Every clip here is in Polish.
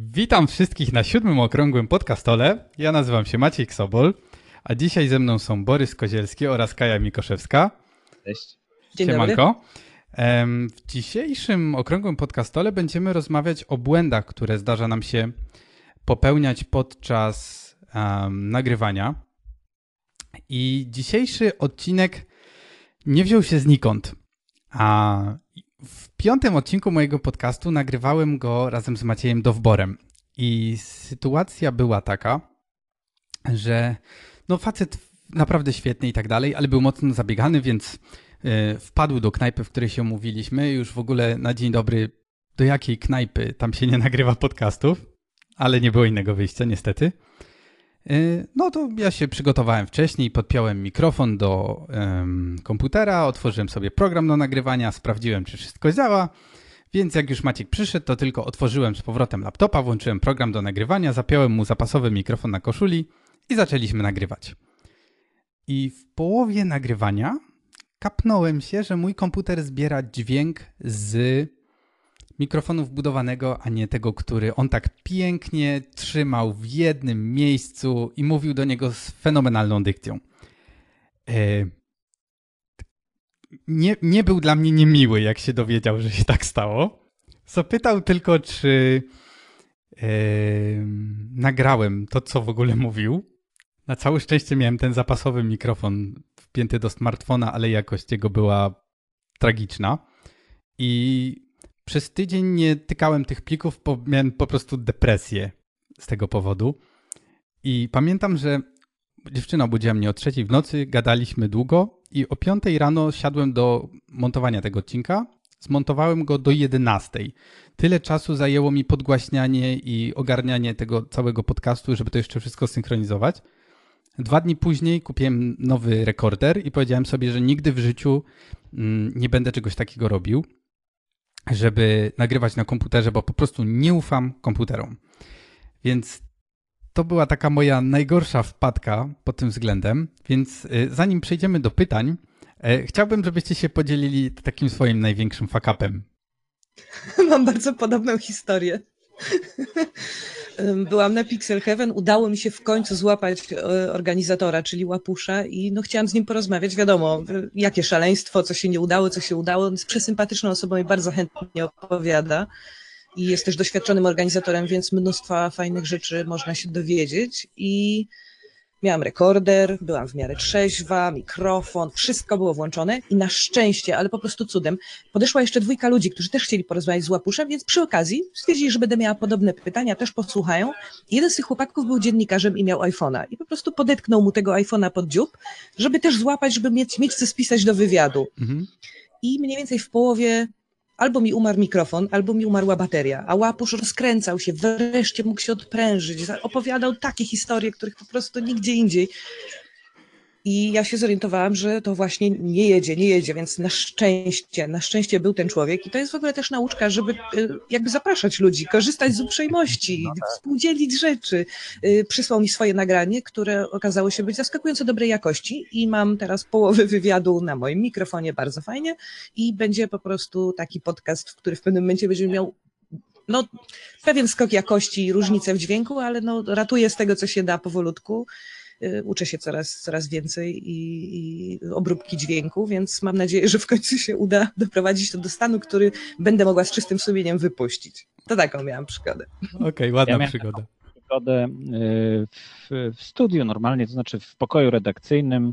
Witam wszystkich na siódmym okrągłym podcastole. Ja nazywam się Maciej Ksobol, a dzisiaj ze mną są Borys Kozielski oraz Kaja Mikoszewska. Cześć. Dzień Siemanko. dobry. W dzisiejszym okrągłym podcastole będziemy rozmawiać o błędach, które zdarza nam się popełniać podczas em, nagrywania. I dzisiejszy odcinek nie wziął się znikąd. A w piątym odcinku mojego podcastu nagrywałem go razem z Maciejem Dowborem. I sytuacja była taka, że no facet naprawdę świetny i tak dalej, ale był mocno zabiegany, więc y, wpadł do knajpy, w której się umówiliśmy. Już w ogóle na dzień dobry, do jakiej knajpy tam się nie nagrywa podcastów, ale nie było innego wyjścia niestety. Y, No to ja się przygotowałem wcześniej, podpiąłem mikrofon do em, komputera, otworzyłem sobie program do nagrywania, sprawdziłem, czy wszystko działa. Więc jak już Maciek przyszedł, to tylko otworzyłem z powrotem laptopa, włączyłem program do nagrywania, zapiąłem mu zapasowy mikrofon na koszuli i zaczęliśmy nagrywać. I w połowie nagrywania kapnąłem się, że mój komputer zbiera dźwięk z mikrofonu wbudowanego, a nie tego, który on tak pięknie trzymał w jednym miejscu i mówił do niego z fenomenalną dykcją. E, Nie, nie był dla mnie niemiły, jak się dowiedział, że się tak stało. Zapytał tylko, czy e, nagrałem to, co w ogóle mówił. Na całe szczęście miałem ten zapasowy mikrofon wpięty do smartfona, ale jakość jego była tragiczna. I przez tydzień nie tykałem tych plików, bo miałem po prostu depresję z tego powodu. I pamiętam, że dziewczyna obudziła mnie o trzeciej w nocy, gadaliśmy długo i o piątej rano siadłem do montowania tego odcinka. Zmontowałem go do 11. Tyle czasu zajęło mi podgłaśnianie i ogarnianie tego całego podcastu, żeby to jeszcze wszystko synchronizować. Dwa dni później kupiłem nowy rekorder i powiedziałem sobie, że nigdy w życiu mm, nie będę czegoś takiego robił, żeby nagrywać na komputerze, bo po prostu nie ufam komputerom. Więc to była taka moja najgorsza wpadka pod tym względem. Więc y, zanim przejdziemy do pytań, e, chciałbym, żebyście się podzielili takim swoim największym fuck-upem. Mam bardzo podobną historię. Byłam na Pixel Heaven, udało mi się w końcu złapać e, organizatora, czyli Łapusza i no chciałam z nim porozmawiać, wiadomo, jakie szaleństwo, co się nie udało, co się udało. On jest przesympatyczną osobą i bardzo chętnie opowiada. I jest też doświadczonym organizatorem, więc mnóstwa fajnych rzeczy można się dowiedzieć. I miałam rekorder, byłam w miarę trzeźwa, mikrofon, wszystko było włączone i na szczęście, ale po prostu cudem, podeszła jeszcze dwójka ludzi, którzy też chcieli porozmawiać z Łapuszem, więc przy okazji stwierdzili, że będę miała podobne pytania, też posłuchają. Jeden z tych chłopaków był dziennikarzem i miał iPhone'a i po prostu podetknął mu tego iPhone'a pod dziób, żeby też złapać, żeby mieć, mieć co spisać do wywiadu. Mhm. I mniej więcej w połowie albo mi umarł mikrofon, albo mi umarła bateria, a łapusz rozkręcał się, wreszcie mógł się odprężyć, opowiadał takie historie, których po prostu nigdzie indziej. I ja się zorientowałam, że to właśnie nie jedzie, nie jedzie, więc na szczęście, na szczęście był ten człowiek i to jest w ogóle też nauczka, żeby y, jakby zapraszać ludzi, korzystać z uprzejmości, współdzielić rzeczy. Y, Przysłał mi swoje nagranie, które okazało się być zaskakująco dobrej jakości i mam teraz połowę wywiadu na moim mikrofonie, bardzo fajnie i będzie po prostu taki podcast, w który w pewnym momencie będzie miał no, pewien skok jakości i różnicę w dźwięku, ale no, ratuję z tego, co się da powolutku. Y, Uczę się coraz, coraz więcej i, i obróbki dźwięku, więc mam nadzieję, że w końcu się uda doprowadzić to do stanu, który będę mogła z czystym sumieniem wypuścić. To taką miałam przygodę. Okej, ładna Ja przygoda. przygodę y, w, w studiu normalnie, to znaczy w pokoju redakcyjnym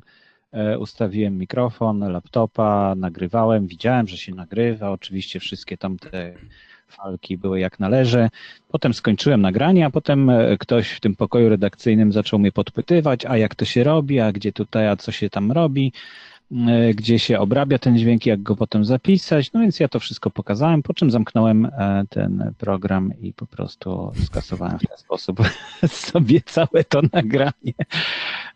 e, ustawiłem mikrofon, laptopa, nagrywałem, widziałem, że się nagrywa, oczywiście wszystkie tamte falki były jak należy. Potem skończyłem nagranie, a potem e, ktoś w tym pokoju redakcyjnym zaczął mnie podpytywać, a jak to się robi, a gdzie tutaj, a co się tam robi, e, gdzie się obrabia ten dźwięk, jak go potem zapisać. No więc ja to wszystko pokazałem, po czym zamknąłem e, ten program i po prostu skasowałem w ten sposób sobie całe to nagranie.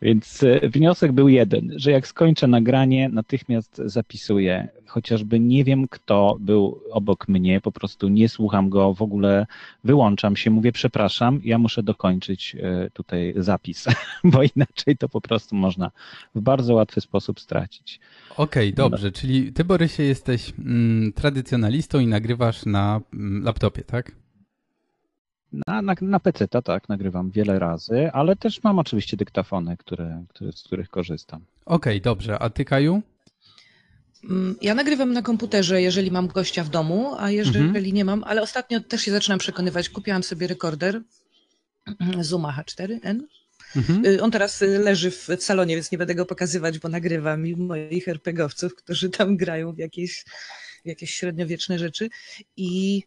Więc e, wniosek był jeden, że jak skończę nagranie, natychmiast zapisuję. Chociażby nie wiem, kto był obok mnie, po prostu nie słucham go, w ogóle wyłączam się, mówię przepraszam, ja muszę dokończyć e, tutaj zapis, bo inaczej to po prostu można w bardzo łatwy sposób stracić. Okej, dobrze, czyli ty Borysie jesteś mm, tradycjonalistą i nagrywasz na mm, laptopie, tak? Na, na, na PC to tak, nagrywam wiele razy, ale też mam oczywiście dyktafony, które, które, z których korzystam. Okej, dobrze. A ty, Kaju? Mm, Ja nagrywam na komputerze, jeżeli mam gościa w domu, a jeżeli Mhm. nie mam, ale ostatnio też się zaczynam przekonywać. Kupiłam sobie rekorder Zuma H4N. Mhm. Y, On teraz y, leży w, w salonie, więc nie będę go pokazywać, bo nagrywam i moich RPGowców, którzy tam grają w jakieś, w jakieś średniowieczne rzeczy. I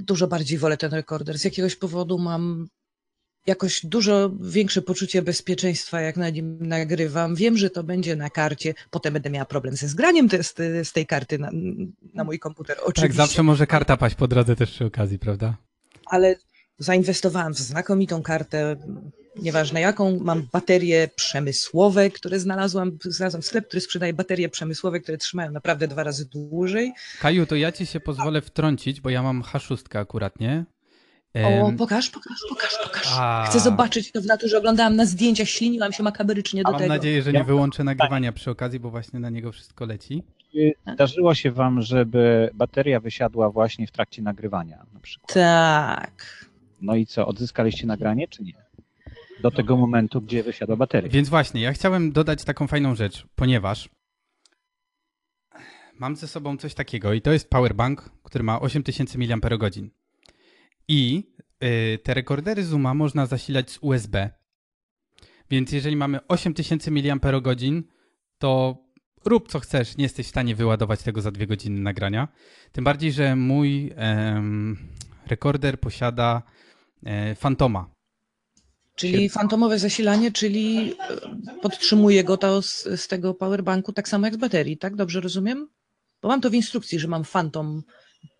dużo bardziej wolę ten rekorder. Z jakiegoś powodu mam jakoś dużo większe poczucie bezpieczeństwa, jak na nim nagrywam. Wiem, że to będzie na karcie. Potem będę miała problem ze zgraniem te, z, tej karty na, na mój komputer. Oczywiście. Tak, zawsze może karta paść po drodze też przy okazji, prawda? ale zainwestowałam w znakomitą kartę, nieważne jaką. Mam baterie przemysłowe, które znalazłam, znalazłam sklep, który sprzedaje baterie przemysłowe, które trzymają naprawdę dwa razy dłużej. Kaju, to ja ci się pozwolę wtrącić, bo ja mam H6 akurat, nie? O, pokaż, pokaż, pokaż, pokaż. a- Chcę zobaczyć to w naturze. Oglądałam na zdjęciach, śliniłam się makaberycznie do Mam tego. nadzieję, że nie wyłączę nagrywania przy okazji, bo właśnie na niego wszystko leci. Czy Zdarzyło się wam, żeby bateria wysiadła właśnie w trakcie nagrywania na przykład? Tak. No i co, odzyskaliście nagranie, czy nie? Do tego momentu, gdzie wysiadła bateria. Więc właśnie, ja chciałem dodać taką fajną rzecz, ponieważ mam ze sobą coś takiego i to jest powerbank, który ma 8000 mAh. I y, te rekordery Zooma można zasilać z USB. Więc jeżeli mamy 8000 mAh, to rób co chcesz, nie jesteś w stanie wyładować tego za dwie godziny nagrania. Tym bardziej, że mój em, rekorder posiada e, Fantoma, Czyli fantomowe zasilanie, czyli e, podtrzymuje go to z, z tego powerbanku tak samo jak z baterii, tak? Dobrze rozumiem? Bo mam to w instrukcji, że mam fantom,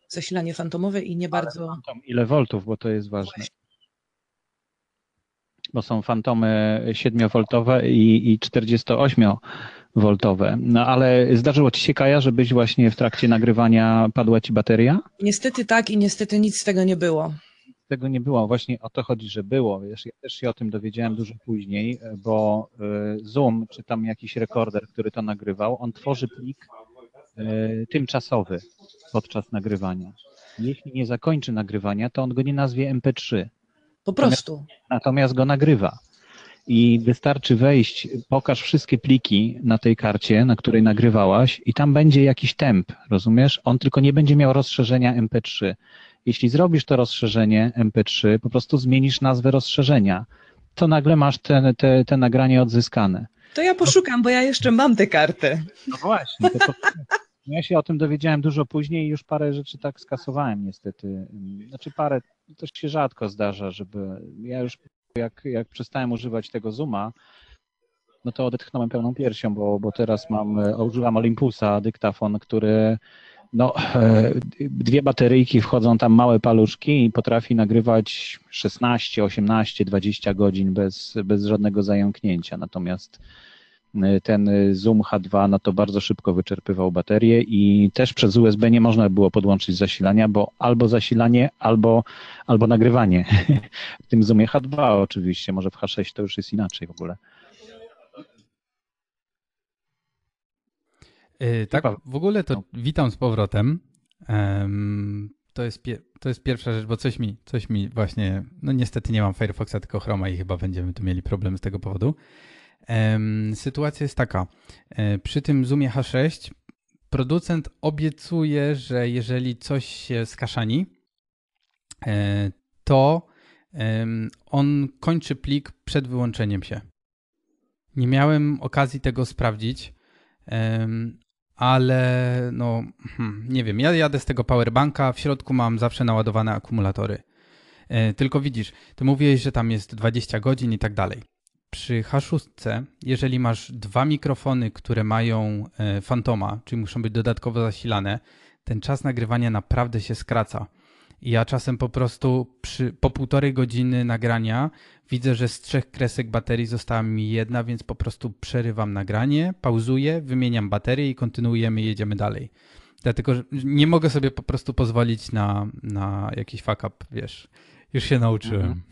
zasilanie fantomowe i nie bardzo... Tam ile voltów, bo to jest ważne. Bo są fantomy 7V i, i 48V. No ale zdarzyło ci się, Kaja, żebyś właśnie w trakcie nagrywania padła ci bateria? Niestety tak i niestety nic z tego nie było. Tego nie było. Właśnie o to chodzi, że było. Wiesz, ja też się o tym dowiedziałem dużo później, bo y, Zoom, czy tam jakiś rekorder, który to nagrywał, on tworzy plik y, tymczasowy podczas nagrywania. Jeśli nie zakończy nagrywania, to on go nie nazwie MP3. Po prostu. natomiast go nagrywa. I wystarczy wejść, pokaż wszystkie pliki na tej karcie, na której nagrywałaś, i tam będzie jakiś temp, rozumiesz? On tylko nie będzie miał rozszerzenia MP3. Jeśli zrobisz to rozszerzenie MP3, po prostu zmienisz nazwę rozszerzenia, to nagle masz te, te, te nagranie odzyskane. To ja poszukam, bo ja jeszcze mam tę kartę. No właśnie. To, ja się o tym dowiedziałem dużo później i już parę rzeczy tak skasowałem niestety. Znaczy parę, to się rzadko zdarza, żeby ja już jak, jak przestałem używać tego Zooma, no to odetchnąłem pełną piersią, bo, bo teraz mam, e, używam Olympusa, dyktafon, który no, e, dwie bateryjki wchodzą tam małe paluszki i potrafi nagrywać 16, 18, 20 godzin bez, bez żadnego zająknięcia. Natomiast e, ten Zoom H2 no to bardzo szybko wyczerpywał baterię i też przez USB nie można było podłączyć zasilania, bo albo zasilanie, albo, albo nagrywanie. W tym Zoomie H2 oczywiście, może w H6 to już jest inaczej w ogóle. Yy, tak, w ogóle to No. witam z powrotem. Em, to, jest to jest pierwsza rzecz, bo coś mi, coś mi właśnie, no niestety nie mam Firefoxa, tylko Chroma i chyba będziemy tu mieli problem z tego powodu. Em, sytuacja jest taka, e, przy tym Zoomie H6 producent obiecuje, że jeżeli coś się skaszani, e, to on kończy plik przed wyłączeniem się. Nie miałem okazji tego sprawdzić, ale no hmm, nie wiem, ja jadę z tego powerbanka, w środku mam zawsze naładowane akumulatory. E, Tylko widzisz, ty mówiłeś, że tam jest 20 godzin i tak dalej. Przy H6, jeżeli masz dwa mikrofony, które mają e, fantoma, czyli muszą być dodatkowo zasilane, ten czas nagrywania naprawdę się skraca. I ja czasem po prostu przy, po półtorej godziny nagrania widzę, że z trzech kresek baterii została mi jedna, więc po prostu przerywam nagranie, pauzuję, wymieniam baterię i kontynuujemy, jedziemy dalej. Dlatego że nie mogę sobie po prostu pozwolić na, na jakiś fuck up, wiesz. Już się nauczyłem. Mhm.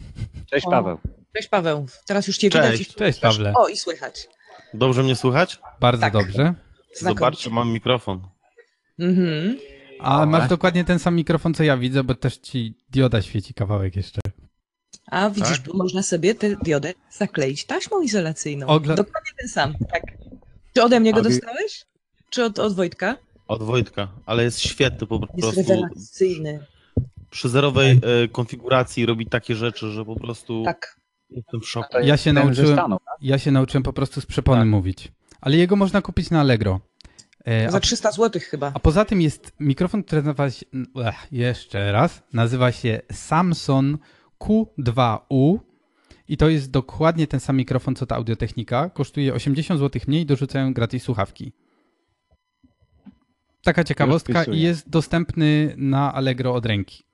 Cześć. Paweł. Cześć Paweł, teraz już cię Cześć. widać. Cześć Pawle. O, i słychać. Dobrze mnie słychać? Bardzo tak. dobrze. Znakomicie. Zobaczcie, mam mikrofon. Mhm. A masz dokładnie ten sam mikrofon, co ja widzę, bo też ci dioda świeci kawałek jeszcze. A widzisz, Tak? tu można sobie tę diodę zakleić taśmą izolacyjną. Ogla- Dokładnie ten sam, tak. Czy ode mnie go A dostałeś? Czy od, od Wojtka? Od Wojtka, ale jest świetny po Jest prostu. rewelacyjny. Przy zerowej e, konfiguracji robi takie rzeczy, że po prostu Tak. jestem w szoku. Ja jest się nauczyłem-. Ja się nauczyłem po prostu z przepony Tak. mówić. Ale jego można kupić na Allegro. E, Za A, 300 zł chyba. a poza tym jest mikrofon, który nazywa się. Ech, jeszcze raz. Nazywa się Samsung Q2U. I to jest dokładnie ten sam mikrofon, co ta audiotechnika. Kosztuje 80 zł mniej, dorzucają gratis słuchawki. Taka ciekawostka i jest dostępny na Allegro od ręki.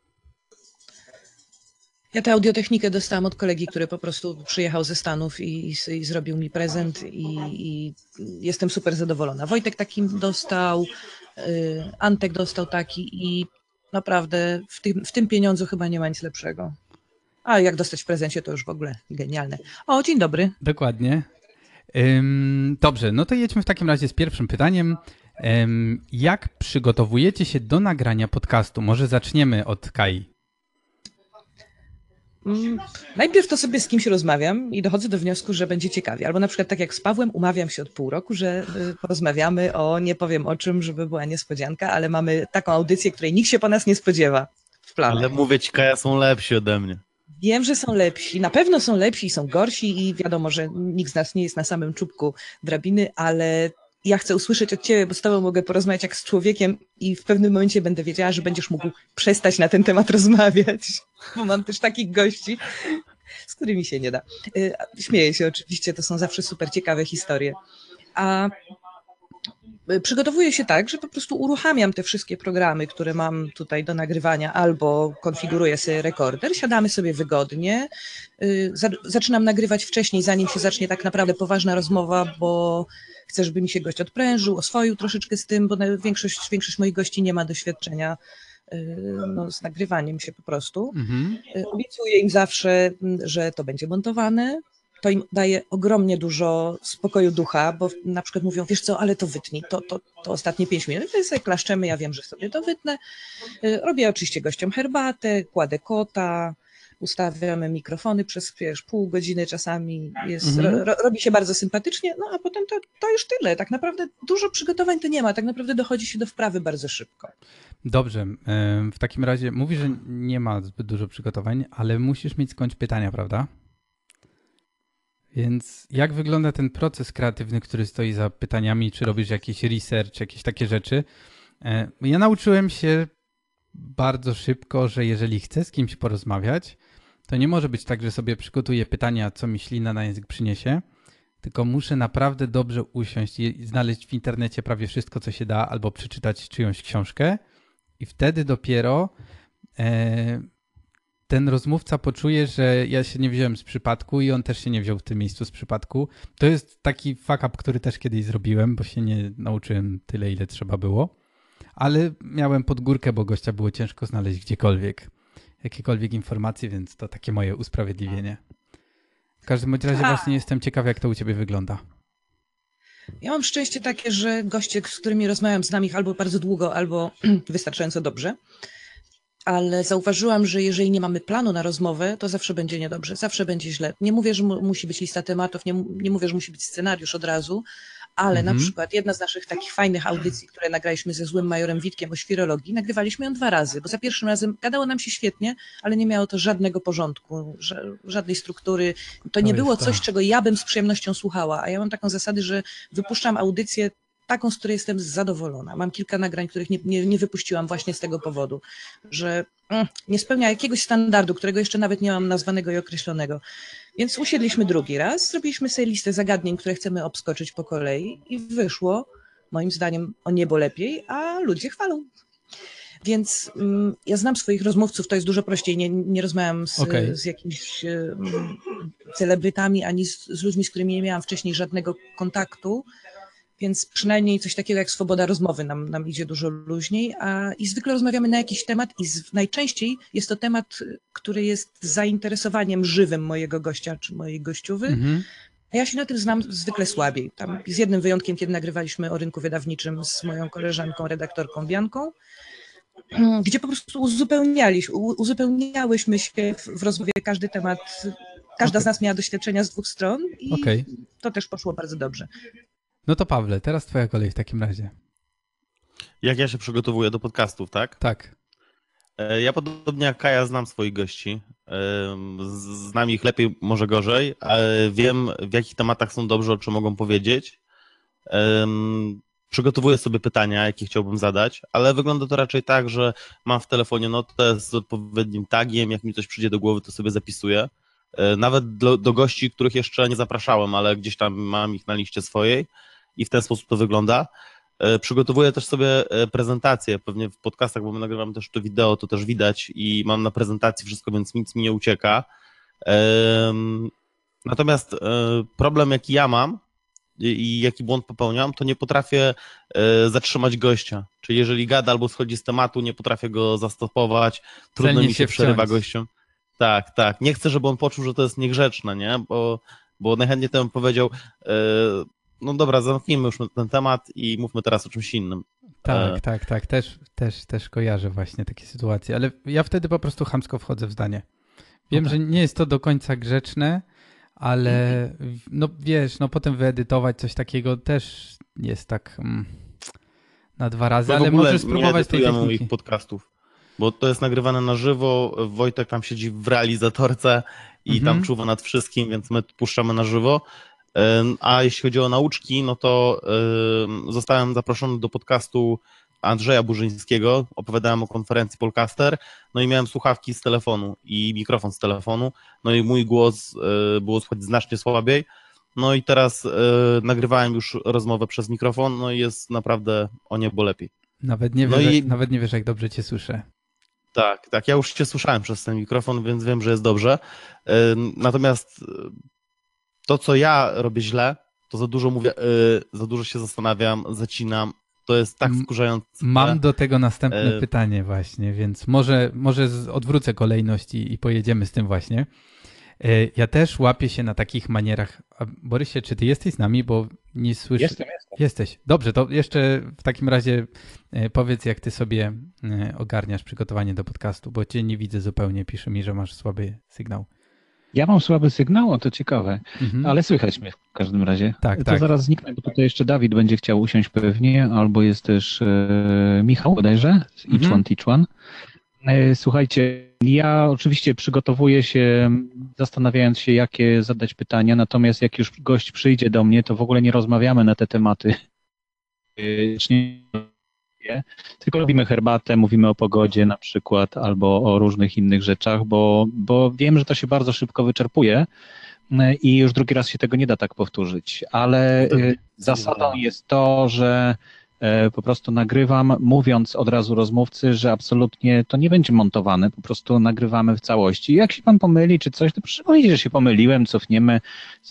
Ja tę audiotechnikę dostałam od kolegi, który po prostu przyjechał ze Stanów i, i, i zrobił mi prezent i, i jestem super zadowolona. Wojtek takim dostał, y, Antek dostał taki i naprawdę w tym, w tym pieniądzu chyba nie ma nic lepszego. A jak dostać w prezencie, to już w ogóle genialne. O, dzień dobry. Dokładnie. Ym, dobrze, no to jedźmy w takim razie z pierwszym pytaniem. Ym, jak przygotowujecie się do nagrania podcastu? Może zaczniemy od Kai. Mm, Najpierw to sobie z kimś rozmawiam i dochodzę do wniosku, że będzie ciekawie. Albo na przykład tak jak z Pawłem, umawiam się od pół roku, że y, porozmawiamy o, nie powiem o czym, żeby była niespodzianka, ale mamy taką audycję, której nikt się po nas nie spodziewa w planach. Ale mówię ci, Kaja, są lepsi ode mnie. Wiem, że są lepsi, na pewno są lepsi i są gorsi i wiadomo, że nikt z nas nie jest na samym czubku drabiny, ale ja chcę usłyszeć od ciebie, bo z tobą mogę porozmawiać jak z człowiekiem i w pewnym momencie będę wiedziała, że będziesz mógł przestać na ten temat rozmawiać, bo mam też takich gości, z którymi się nie da. Y, Śmieję się oczywiście, to są zawsze super ciekawe historie. A przygotowuję się tak, że po prostu uruchamiam te wszystkie programy, które mam tutaj do nagrywania, albo konfiguruję sobie rekorder, siadamy sobie wygodnie. y, za- Zaczynam nagrywać wcześniej, zanim się zacznie tak naprawdę poważna rozmowa, bo chcę, żeby mi się gość odprężył, oswoił troszeczkę z tym, bo większość, większość moich gości nie ma doświadczenia y, no, z nagrywaniem się po prostu. Mhm. Y, Obiecuję im zawsze, że to będzie montowane. To im daje ogromnie dużo spokoju ducha, bo na przykład mówią, wiesz co, ale to wytnij, to, to, to ostatnie pięć minut. My sobie klaszczemy, ja wiem, że sobie to wytnę. Y, Robię oczywiście gościom herbatę, kładę kota, ustawiamy mikrofony przez wiesz, pół godziny czasami. Jest, Mhm. ro, ro, robi się bardzo sympatycznie, no a potem to, to już tyle. Tak naprawdę dużo przygotowań to nie ma, tak naprawdę dochodzi się do wprawy bardzo szybko. Dobrze, ym, w takim razie mówisz, że nie ma zbyt dużo przygotowań, ale musisz mieć skądś pytania, prawda? Więc jak wygląda ten proces kreatywny, który stoi za pytaniami? Czy robisz jakiś research, jakieś takie rzeczy? E, Ja nauczyłem się bardzo szybko, że jeżeli chcę z kimś porozmawiać, to nie może być tak, że sobie przygotuję pytania, co mi ślina na język przyniesie, tylko muszę naprawdę dobrze usiąść i znaleźć w internecie prawie wszystko, co się da, albo przeczytać czyjąś książkę, i wtedy dopiero e, ten rozmówca poczuje, że ja się nie wziąłem z przypadku i on też się nie wziął w tym miejscu z przypadku. To jest taki fuck up, który też kiedyś zrobiłem, bo się nie nauczyłem tyle, ile trzeba było. Ale miałem pod górkę, bo gościa było ciężko znaleźć gdziekolwiek. Jakiekolwiek informacje, więc to takie moje usprawiedliwienie. W każdym razie A. właśnie jestem ciekaw, jak to u ciebie wygląda. Ja mam szczęście takie, że goście, z którymi rozmawiam, znam ich albo bardzo długo, albo wystarczająco dobrze. Ale zauważyłam, że jeżeli nie mamy planu na rozmowę, to zawsze będzie niedobrze, zawsze będzie źle. Nie mówię, że mu, musi być lista tematów, nie, nie mówię, że musi być scenariusz od razu, ale Mhm. na przykład jedna z naszych takich fajnych audycji, które nagraliśmy ze złym majorem Witkiem o świrologii, nagrywaliśmy ją dwa razy, bo za pierwszym razem gadało nam się świetnie, ale nie miało to żadnego porządku, ża- żadnej struktury. To nie było coś, to. czego ja bym z przyjemnością słuchała, a ja mam taką zasadę, że wypuszczam audycję taką, z której jestem zadowolona. Mam kilka nagrań, których nie, nie, nie wypuściłam właśnie z tego powodu, że mm, nie spełnia jakiegoś standardu, którego jeszcze nawet nie mam nazwanego i określonego. Więc usiedliśmy drugi raz, zrobiliśmy sobie listę zagadnień, które chcemy obskoczyć po kolei i wyszło, moim zdaniem, o niebo lepiej, a ludzie chwalą. Więc mm, ja znam swoich rozmówców, to jest dużo prościej. Nie, nie rozmawiam z, Okej. z jakimiś mm, celebrytami ani z, z ludźmi, z którymi nie miałam wcześniej żadnego kontaktu. Więc przynajmniej coś takiego jak swoboda rozmowy nam, nam idzie dużo luźniej, a i zwykle rozmawiamy na jakiś temat i z, najczęściej jest to temat, który jest zainteresowaniem żywym mojego gościa czy mojej gościuwy, Mhm. a ja się na tym znam zwykle słabiej. Tam z jednym wyjątkiem, kiedy nagrywaliśmy o rynku wydawniczym z moją koleżanką, redaktorką Bianką, gdzie po prostu uzupełnialiśmy, uzupełniałyśmy się w, w rozmowie każdy temat. Każda Okay. z nas miała doświadczenia z dwóch stron i Okej. to też poszło bardzo dobrze. No to Pawle, teraz twoja kolej w takim razie. Jak ja się przygotowuję do podcastów, tak? Tak. E, Ja podobnie jak Kaja znam swoich gości. Znam ich lepiej, może gorzej, ale wiem w jakich tematach są dobrze, o czym mogą powiedzieć. Przygotowuję sobie pytania, jakie chciałbym zadać, ale wygląda to raczej tak, że mam w telefonie notę z odpowiednim tagiem, jak mi coś przyjdzie do głowy, to sobie zapisuję. E, Nawet do, do gości, których jeszcze nie zapraszałem, ale gdzieś tam mam ich na liście swojej i w ten sposób to wygląda. E, Przygotowuję też sobie e, prezentację, pewnie w podcastach, bo my nagrywamy też to wideo, to też widać i mam na prezentacji wszystko, więc nic mi nie ucieka. Natomiast problem, jaki ja mam i jaki błąd popełniam, to nie potrafię zatrzymać gościa. Czyli jeżeli gada albo schodzi z tematu, nie potrafię go zastopować, trudno Celnie mi się się przerywa gościom. Tak, tak. Nie chcę, żeby on poczuł, że to jest niegrzeczne, nie? Bo, bo najchętniej temu powiedział, e, no dobra, zamknijmy już ten temat i mówmy teraz o czymś innym. Tak, E. tak, tak. Też, też, też kojarzę właśnie takie sytuacje, ale ja wtedy po prostu chamsko wchodzę w zdanie. Wiem, No tak. że nie jest to do końca grzeczne, ale w- no wiesz, no potem wyedytować coś takiego też jest tak mm, na dwa razy, w ale możesz spróbować tej techniki. moich podcastów, bo to jest nagrywane na żywo, Wojtek tam siedzi w realizatorce i Mhm. tam czuwa nad wszystkim, więc my puszczamy na żywo. A jeśli chodzi o nauczki, no to zostałem zaproszony do podcastu Andrzeja Burzyńskiego, opowiadałem o konferencji Polcaster, no i miałem słuchawki z telefonu i mikrofon z telefonu, no i mój głos y, było słychać znacznie słabiej, no i teraz y, nagrywałem już rozmowę przez mikrofon, no i jest naprawdę o niebo lepiej. Nawet nie, No wiesz, i- jak, nawet nie wiesz, jak dobrze cię słyszę. Tak, tak. Ja już cię słyszałem przez ten mikrofon, więc wiem, że jest dobrze. Ym, Natomiast y, to, co ja robię źle, to za dużo mówię, y, za dużo się zastanawiam, zacinam. To jest tak wkurzające. Mam do tego następne E. pytanie właśnie, więc może, może odwrócę kolejność i, i pojedziemy z tym właśnie. E, Ja też łapię się na takich manierach. Borysie, czy ty jesteś z nami, bo nie słyszę... Jestem, jestem. Jesteś. Dobrze, to jeszcze w takim razie e, powiedz, jak ty sobie e, ogarniasz przygotowanie do podcastu, bo cię nie widzę zupełnie. Pisze mi, że masz słaby sygnał. Ja mam słaby sygnał, o to ciekawe, Mhm. ale słychać mnie w każdym razie. Tak, to tak. zaraz zniknę, bo tutaj jeszcze Dawid będzie chciał usiąść pewnie, albo jest też e, Michał bodajże, z Each Mhm. E, Słuchajcie, ja oczywiście przygotowuję się, zastanawiając się, jakie zadać pytania, natomiast jak już gość przyjdzie do mnie, to w ogóle nie rozmawiamy na te tematy. E, Tylko robimy herbatę, mówimy o pogodzie na przykład, albo o różnych innych rzeczach, bo, bo wiem, że to się bardzo szybko wyczerpuje e, i już drugi raz się tego nie da tak powtórzyć. Ale e, zasadą jest to, że e, po prostu nagrywam, mówiąc od razu rozmówcy, że absolutnie to nie będzie montowane, po prostu nagrywamy w całości. Jak się pan pomyli czy coś, to proszę powiedzieć, że się pomyliłem, cofniemy,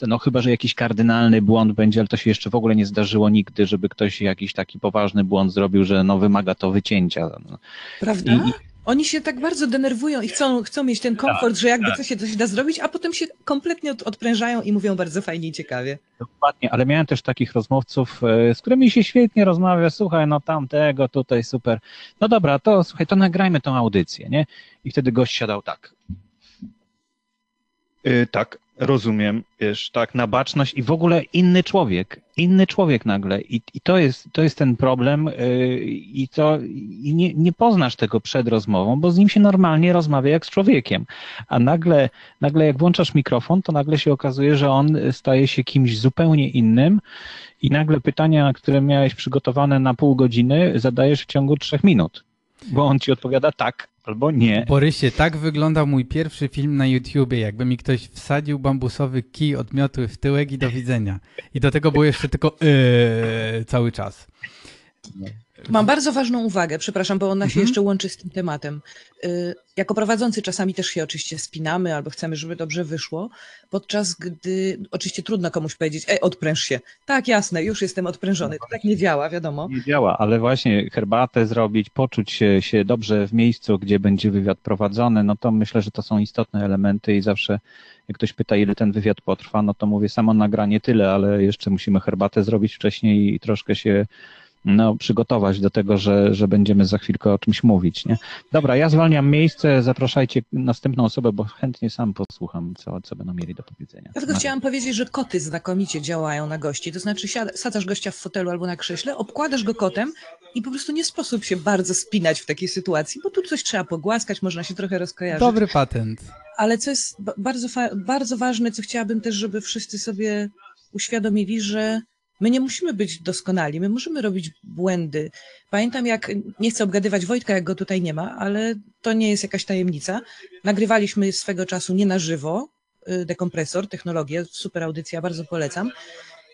no chyba, że jakiś kardynalny błąd będzie, ale to się jeszcze w ogóle nie zdarzyło nigdy, żeby ktoś jakiś taki poważny błąd zrobił, że no wymaga to wycięcia. No. Prawda? I- Oni się tak bardzo denerwują i chcą, chcą mieć ten komfort, że jakby coś się coś da zrobić, a potem się kompletnie od, odprężają i mówią bardzo fajnie i ciekawie. Dokładnie, ale miałem też takich rozmówców, e, z którymi się świetnie rozmawia, słuchaj, no tamtego, tutaj super. No dobra, to słuchaj, to nagrajmy tą audycję, nie? I wtedy gość siadał tak. Y, tak, rozumiem, wiesz, tak, na baczność i w ogóle inny człowiek, inny człowiek nagle. I, i to, jest, to jest ten problem y, i to i nie, nie poznasz tego przed rozmową, bo z nim się normalnie rozmawia jak z człowiekiem, a nagle, nagle jak włączasz mikrofon, to nagle się okazuje, że on staje się kimś zupełnie innym i nagle pytania, które miałeś przygotowane na pół godziny, zadajesz w ciągu trzech minut, bo on ci odpowiada tak albo nie. Borysie, tak wyglądał mój pierwszy film na YouTubie, jakby mi ktoś wsadził bambusowy kij odmiotły w tyłek i do widzenia. I do tego było jeszcze tylko yy, cały czas. Mam bardzo ważną uwagę, przepraszam, bo ona się Mhm. jeszcze łączy z tym tematem. Y, Jako prowadzący czasami też się oczywiście spinamy albo chcemy, żeby dobrze wyszło, podczas gdy oczywiście trudno komuś powiedzieć, ej, odpręż się. Tak, jasne, już jestem odprężony. To tak nie działa, wiadomo. Nie działa, ale właśnie herbatę zrobić, poczuć się, się dobrze w miejscu, gdzie będzie wywiad prowadzony, no to myślę, że to są istotne elementy i zawsze jak ktoś pyta, ile ten wywiad potrwa, no to mówię samo nagranie tyle, ale jeszcze musimy herbatę zrobić wcześniej i troszkę się no, przygotować do tego, że, że będziemy za chwilkę o czymś mówić. Nie? Dobra, ja zwalniam miejsce, zapraszajcie następną osobę, bo chętnie sam posłucham, co, co będą mieli do powiedzenia. Ja tylko chciałam powiedzieć, że koty znakomicie działają na gości. To znaczy sadzasz gościa w fotelu albo na krześle, obkładasz go kotem i po prostu nie sposób się bardzo spinać w takiej sytuacji, bo tu coś trzeba pogłaskać, można się trochę rozkojarzyć. Dobry patent. Ale co jest bardzo, bardzo ważne, co chciałabym też, żeby wszyscy sobie uświadomili, że My nie musimy być doskonali, my możemy robić błędy. Pamiętam, jak nie chcę obgadywać Wojtka, jak go tutaj nie ma, ale to nie jest jakaś tajemnica. Nagrywaliśmy swego czasu nie na żywo, y, dekompresor, technologię, super audycja, bardzo polecam.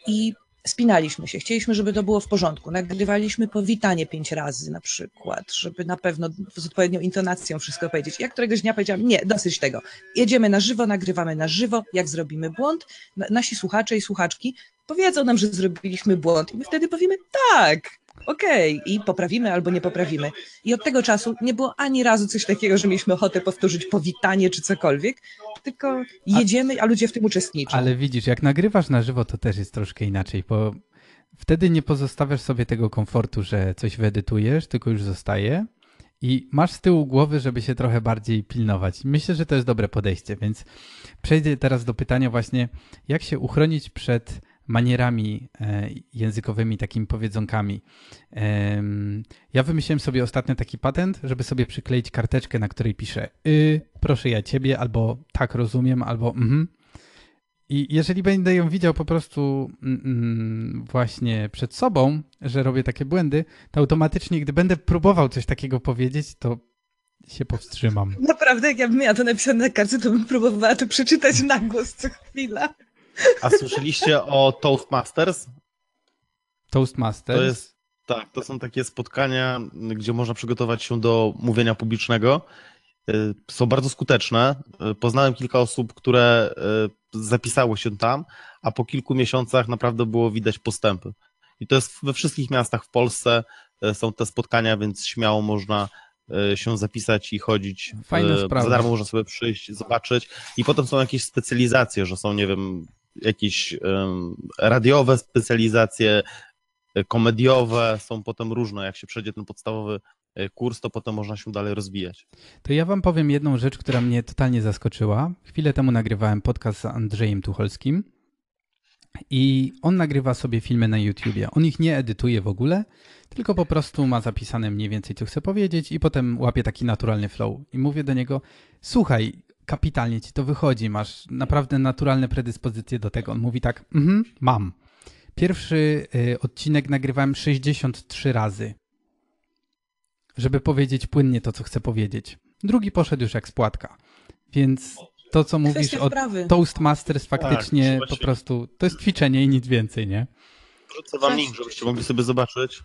I spinaliśmy się, chcieliśmy, żeby to było w porządku. Nagrywaliśmy powitanie pięć razy na przykład, żeby na pewno z odpowiednią intonacją wszystko powiedzieć. Jak któregoś dnia powiedziałam, nie, dosyć tego. Jedziemy na żywo, nagrywamy na żywo, jak zrobimy błąd, nasi słuchacze i słuchaczki powiedzą nam, że zrobiliśmy błąd i my wtedy powiemy tak, okej, okay. i poprawimy albo nie poprawimy. I od tego czasu nie było ani razu coś takiego, że mieliśmy ochotę powtórzyć powitanie czy cokolwiek, tylko jedziemy, a ludzie w tym uczestniczą. Ale widzisz, jak nagrywasz na żywo, to też jest troszkę inaczej, bo wtedy nie pozostawiasz sobie tego komfortu, że coś wyedytujesz, tylko już zostaje. I masz z tyłu głowy, żeby się trochę bardziej pilnować. Myślę, że to jest dobre podejście, więc przejdę teraz do pytania właśnie, jak się uchronić przed manierami e, językowymi, takimi powiedzonkami. Ja wymyśliłem sobie ostatnio taki patent, żeby sobie przykleić karteczkę, na której piszę y, proszę ja ciebie, albo tak rozumiem, albo mhm. I jeżeli będę ją widział po prostu mm, mm, właśnie przed sobą, że robię takie błędy, to automatycznie, gdy będę próbował coś takiego powiedzieć, to się powstrzymam. Naprawdę, jak ja bym miała to napisane na kartce, to bym próbowała to przeczytać na głos co chwila. A słyszeliście o Toastmasters? Toastmasters? To jest, tak, to są takie spotkania, gdzie można przygotować się do mówienia publicznego. Y, są bardzo skuteczne. Y, poznałem kilka osób, które y, zapisało się tam, a po kilku miesiącach naprawdę było widać postępy. I to jest we wszystkich miastach w Polsce są te spotkania, więc śmiało można się zapisać i chodzić. Fajna sprawa. Za darmo można sobie przyjść, zobaczyć. I potem są jakieś specjalizacje, że są, nie wiem, jakieś radiowe specjalizacje, e, komediowe, są potem różne. Jak się przejdzie ten podstawowy e, kurs, to potem można się dalej rozwijać. To ja wam powiem jedną rzecz, która mnie totalnie zaskoczyła. Chwilę temu nagrywałem podcast z Andrzejem Tucholskim i on nagrywa sobie filmy na YouTubie. On ich nie edytuje w ogóle, tylko po prostu ma zapisane mniej więcej, co chce powiedzieć i potem łapie taki naturalny flow. I mówię do niego, słuchaj, kapitalnie ci to wychodzi, masz naprawdę naturalne predyspozycje do tego. On mówi tak, mhm, mam. Pierwszy y, odcinek nagrywałem 63 razy, żeby powiedzieć płynnie to, co chcę powiedzieć. Drugi poszedł już jak spłatka. Więc to, co mówisz o Toastmasters faktycznie tak, po prostu, to jest ćwiczenie i nic więcej, nie? Wrzucę wam link, żebyście mogli sobie zobaczyć.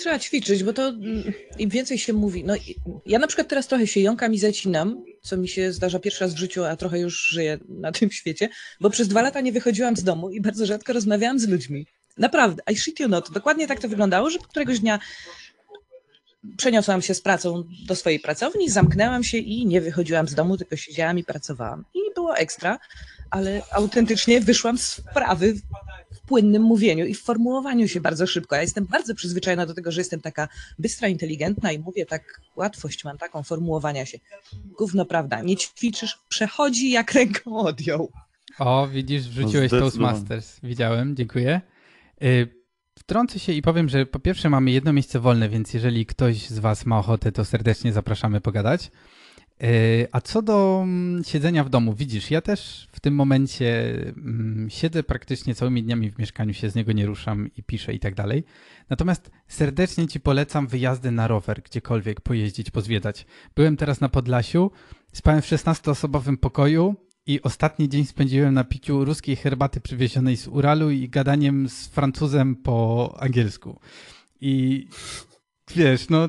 Trzeba ćwiczyć, bo to mm, im więcej się mówi. No, ja na przykład teraz trochę się jąkam i zacinam, co mi się zdarza pierwszy raz w życiu, a trochę już żyję na tym świecie, bo przez dwa lata nie wychodziłam z domu i bardzo rzadko rozmawiałam z ludźmi. Naprawdę, I shit you not. Dokładnie tak to wyglądało, że któregoś dnia przeniosłam się z pracą do swojej pracowni, zamknęłam się i nie wychodziłam z domu, tylko siedziałam i pracowałam. I było ekstra, ale autentycznie wyszłam z sprawy płynnym mówieniu i w formułowaniu się bardzo szybko. Ja jestem bardzo przyzwyczajona do tego, że jestem taka bystra, inteligentna i mówię tak, łatwość mam taką formułowania się. Gówno prawda, nie ćwiczysz, przechodzi jak ręką odjął. O, widzisz, wrzuciłeś no Toastmasters. Widziałem, dziękuję. Y, wtrącę się i powiem, że po pierwsze mamy jedno miejsce wolne, więc jeżeli ktoś z Was ma ochotę, to serdecznie zapraszamy pogadać. E, a co do mm, siedzenia w domu, widzisz, ja też w tym momencie mm, siedzę praktycznie całymi dniami w mieszkaniu, się z niego nie ruszam i piszę i tak dalej. Natomiast serdecznie Ci polecam wyjazdy na rower, gdziekolwiek pojeździć, pozwiedzać. Byłem teraz na Podlasiu, spałem w 16-osobowym pokoju i ostatni dzień spędziłem na piciu ruskiej herbaty przywiezionej z Uralu i gadaniem z Francuzem po angielsku. I wiesz, no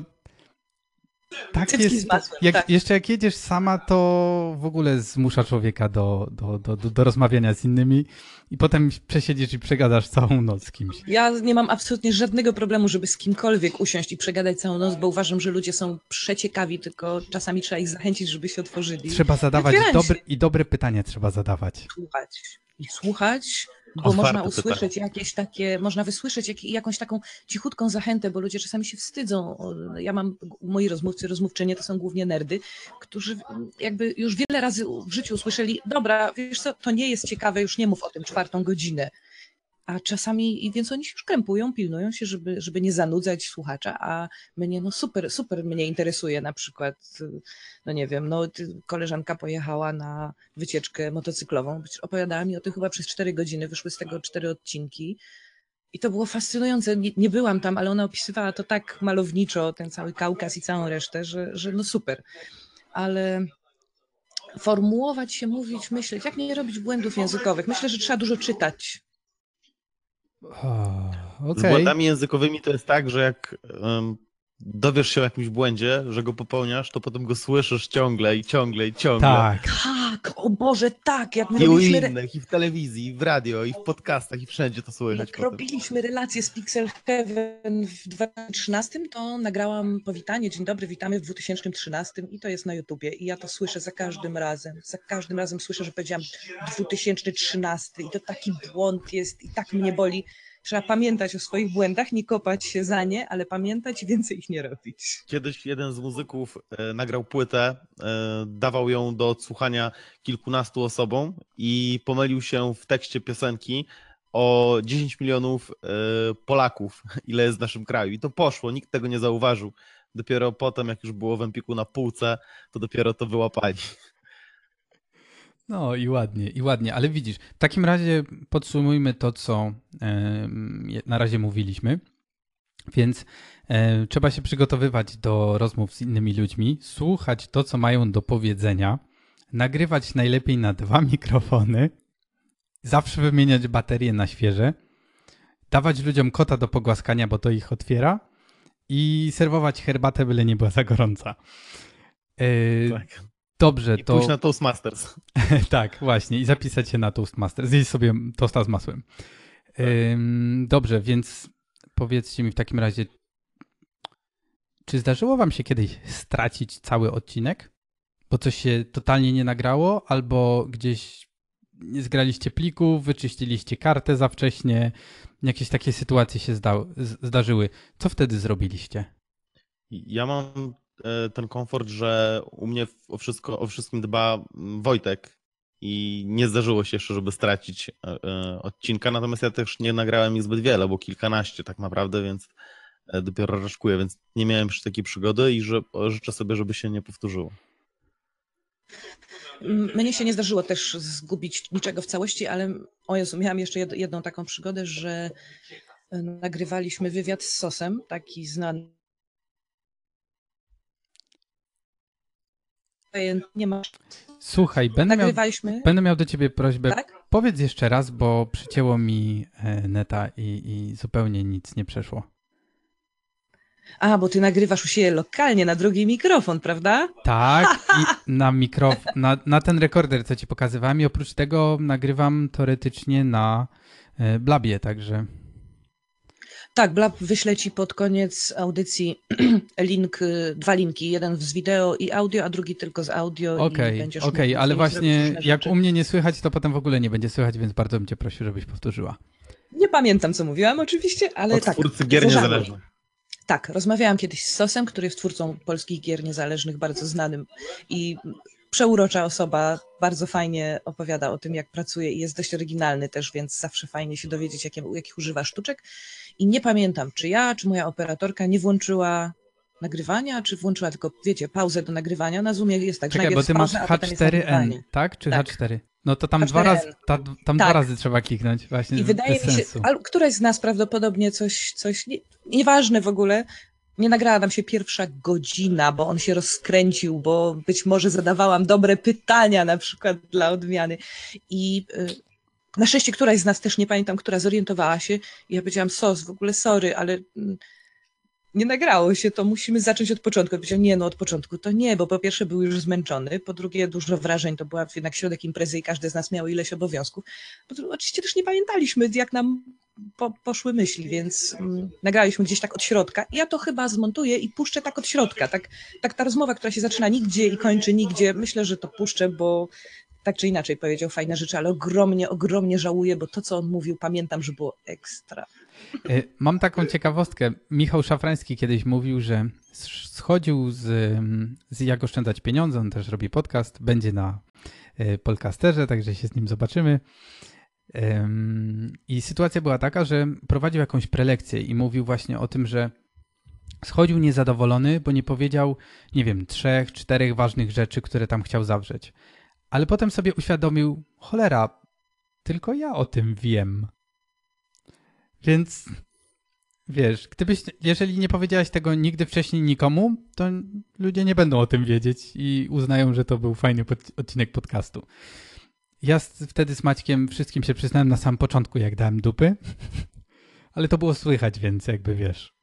tak jest. Jak, tak. Jeszcze jak jedziesz sama, to w ogóle zmusza człowieka do, do, do, do, do rozmawiania z innymi i potem przesiedzisz i przegadasz całą noc z kimś. Ja nie mam absolutnie żadnego problemu, żeby z kimkolwiek usiąść i przegadać całą noc, bo uważam, że ludzie są przeciekawi, tylko czasami trzeba ich zachęcić, żeby się otworzyli. Trzeba zadawać dobre, i dobre pytania trzeba zadawać. Słuchać. I słuchać, bo Otwarte można pytanie. usłyszeć jakieś takie, można wysłyszeć jak, jakąś taką cichutką zachętę, bo ludzie czasami się wstydzą. Ja mam, moi rozmówcy, rozmówczynie to są głównie nerdy, którzy jakby już wiele razy w życiu usłyszeli, dobra, wiesz co, to nie jest ciekawe, już nie mów o tym czwartą godzinę. A czasami, więc oni się już krępują, pilnują się, żeby, żeby nie zanudzać słuchacza, a mnie, no super, super mnie interesuje na przykład, no nie wiem, no koleżanka pojechała na wycieczkę motocyklową, opowiadała mi o tym chyba przez cztery godziny, wyszły z tego cztery odcinki. I to było fascynujące, nie, nie byłam tam, ale ona opisywała to tak malowniczo, ten cały Kaukaz i całą resztę, że, że no super, ale formułować się, mówić, myśleć, jak nie robić błędów językowych, myślę, że trzeba dużo czytać. O, Z błędami językowymi to jest tak, że jak dowiesz się o jakimś błędzie, że go popełniasz, to potem go słyszysz ciągle i ciągle i ciągle. Tak. Tak, o Boże, tak, jak my I u robiliśmy, re- innych, i w telewizji, i w radio, i w podcastach, i wszędzie to słychać jak potem. robiliśmy relacje z Pixel Heaven w 2013, to nagrałam powitanie, dzień dobry, witamy w 2013 i to jest na YouTubie i ja to słyszę za każdym razem, za każdym razem słyszę, że powiedziałam 2013 i to taki błąd jest i tak mnie boli. Trzeba pamiętać o swoich błędach, nie kopać się za nie, ale pamiętać i więcej ich nie robić. Kiedyś jeden z muzyków e, nagrał płytę, e, dawał ją do odsłuchania kilkunastu osobom i pomylił się w tekście piosenki o 10 milionów e, Polaków, ile jest w naszym kraju. I to poszło, nikt tego nie zauważył. Dopiero potem, jak już było w Empiku na półce, to dopiero to wyłapali. No i ładnie, i ładnie, ale widzisz, w takim razie podsumujmy to, co na razie mówiliśmy. Więc e, trzeba się przygotowywać do rozmów z innymi ludźmi, słuchać to, co mają do powiedzenia, nagrywać najlepiej na dwa mikrofony, zawsze wymieniać baterie na świeże, dawać ludziom kota do pogłaskania, bo to ich otwiera i serwować herbatę, byle nie była za gorąca. E, Tak. Dobrze, I to... pójść na Toastmasters. tak, właśnie. I zapisać się na Toastmaster. Zjeść sobie tosta z masłem. Ym, dobrze, więc powiedzcie mi w takim razie, czy zdarzyło wam się kiedyś stracić cały odcinek? Bo coś się totalnie nie nagrało, albo gdzieś nie zgraliście plików, wyczyściliście kartę za wcześnie, jakieś takie sytuacje się zda- zdarzyły. Co wtedy zrobiliście? Ja mam ten komfort, że u mnie o, wszystko, o wszystkim dba mm, Wojtek i nie zdarzyło się jeszcze, żeby stracić e, e, odcinka, natomiast ja też nie nagrałem ich zbyt wiele, bo kilkanaście tak naprawdę, więc e, dopiero raczkuję, więc nie miałem jeszcze takiej przygody i że, życzę sobie, żeby się nie powtórzyło. M- Mnie się nie zdarzyło też zgubić niczego w całości, ale o Jezu, miałam jeszcze jed- jedną taką przygodę, że e, nagrywaliśmy wywiad z Sosem, taki znany. Nie ma. Słuchaj, będę miał, będę miał do ciebie prośbę. Tak? Powiedz jeszcze raz, bo przycięło mi e, neta i, i zupełnie nic nie przeszło. A, bo ty nagrywasz u siebie lokalnie na drugi mikrofon, prawda? Tak, i na mikrofon, na, na ten rekorder, co ci pokazywałem, i oprócz tego nagrywam teoretycznie na e, Blabie, także Tak, Blab wyślę ci pod koniec audycji link, y, dwa linki, jeden z wideo i audio, a drugi tylko z audio. i okej, będziesz okej, mógł ale właśnie jak rzeczy. u mnie nie słychać, to potem w ogóle nie będzie słychać, więc bardzo bym cię prosił, żebyś powtórzyła. Nie pamiętam, co mówiłam oczywiście, ale Od tak. twórcy gier niezależnych. Tak, rozmawiałam kiedyś z Sosem, który jest twórcą polskich gier niezależnych, bardzo znanym i przeurocza osoba, bardzo fajnie opowiada o tym, jak pracuje i jest dość oryginalny też, więc zawsze fajnie się dowiedzieć, jakich używa sztuczek. I nie pamiętam, czy ja, czy moja operatorka nie włączyła nagrywania, czy włączyła tylko, wiecie, pauzę do nagrywania. Na Zoomie jest tak, że Czekaj, bo najpierw ty masz pauza, a potem jest H4N, nagrywanie. tak? Czy Tak. H4? No to tam, dwa, H4N. razy, ta, tam dwa Tak. razy trzeba kliknąć, właśnie I wydaje mi się, ale któraś z nas prawdopodobnie coś, coś nie, nieważne w ogóle, nie nagrała nam się pierwsza godzina, bo on się rozkręcił, bo być może zadawałam dobre pytania na przykład dla odmiany. I y, na szczęście któraś z nas, też nie pamiętam, która zorientowała się i ja powiedziałam, sos, w ogóle sorry, ale mm, nie nagrało się, to musimy zacząć od początku. Ja powiedziałam, nie, no od początku to nie, bo po pierwsze był już zmęczony, po drugie dużo wrażeń, to była jednak środek imprezy i każdy z nas miał ileś obowiązków. Po drugie, oczywiście też nie pamiętaliśmy, jak nam po, poszły myśli, więc mm, nagraliśmy gdzieś tak od środka. Ja to chyba zmontuję i puszczę tak od środka. Tak, tak ta rozmowa, która się zaczyna nigdzie i kończy nigdzie, myślę, że to puszczę, bo tak czy inaczej powiedział fajne rzeczy, ale ogromnie, ogromnie żałuję, bo to, co on mówił, pamiętam, że było ekstra. E, mam taką ciekawostkę. Michał Szafrański kiedyś mówił, że schodził z, z Jak oszczędzać pieniądze, on też robi podcast, będzie na e, podcasterze, także się z nim zobaczymy. I sytuacja była taka, że prowadził jakąś prelekcję i mówił właśnie o tym, że schodził niezadowolony, bo nie powiedział, nie wiem, trzech, czterech ważnych rzeczy, które tam chciał zawrzeć. Ale potem sobie uświadomił, cholera, tylko ja o tym wiem. Więc wiesz, gdybyś, jeżeli nie powiedziałaś tego nigdy wcześniej nikomu, to ludzie nie będą o tym wiedzieć i uznają, że to był fajny pod, odcinek podcastu. Ja wtedy z Maćkiem wszystkim się przyznałem na samym początku, jak dałem dupy, ale to było słychać, więc jakby wiesz.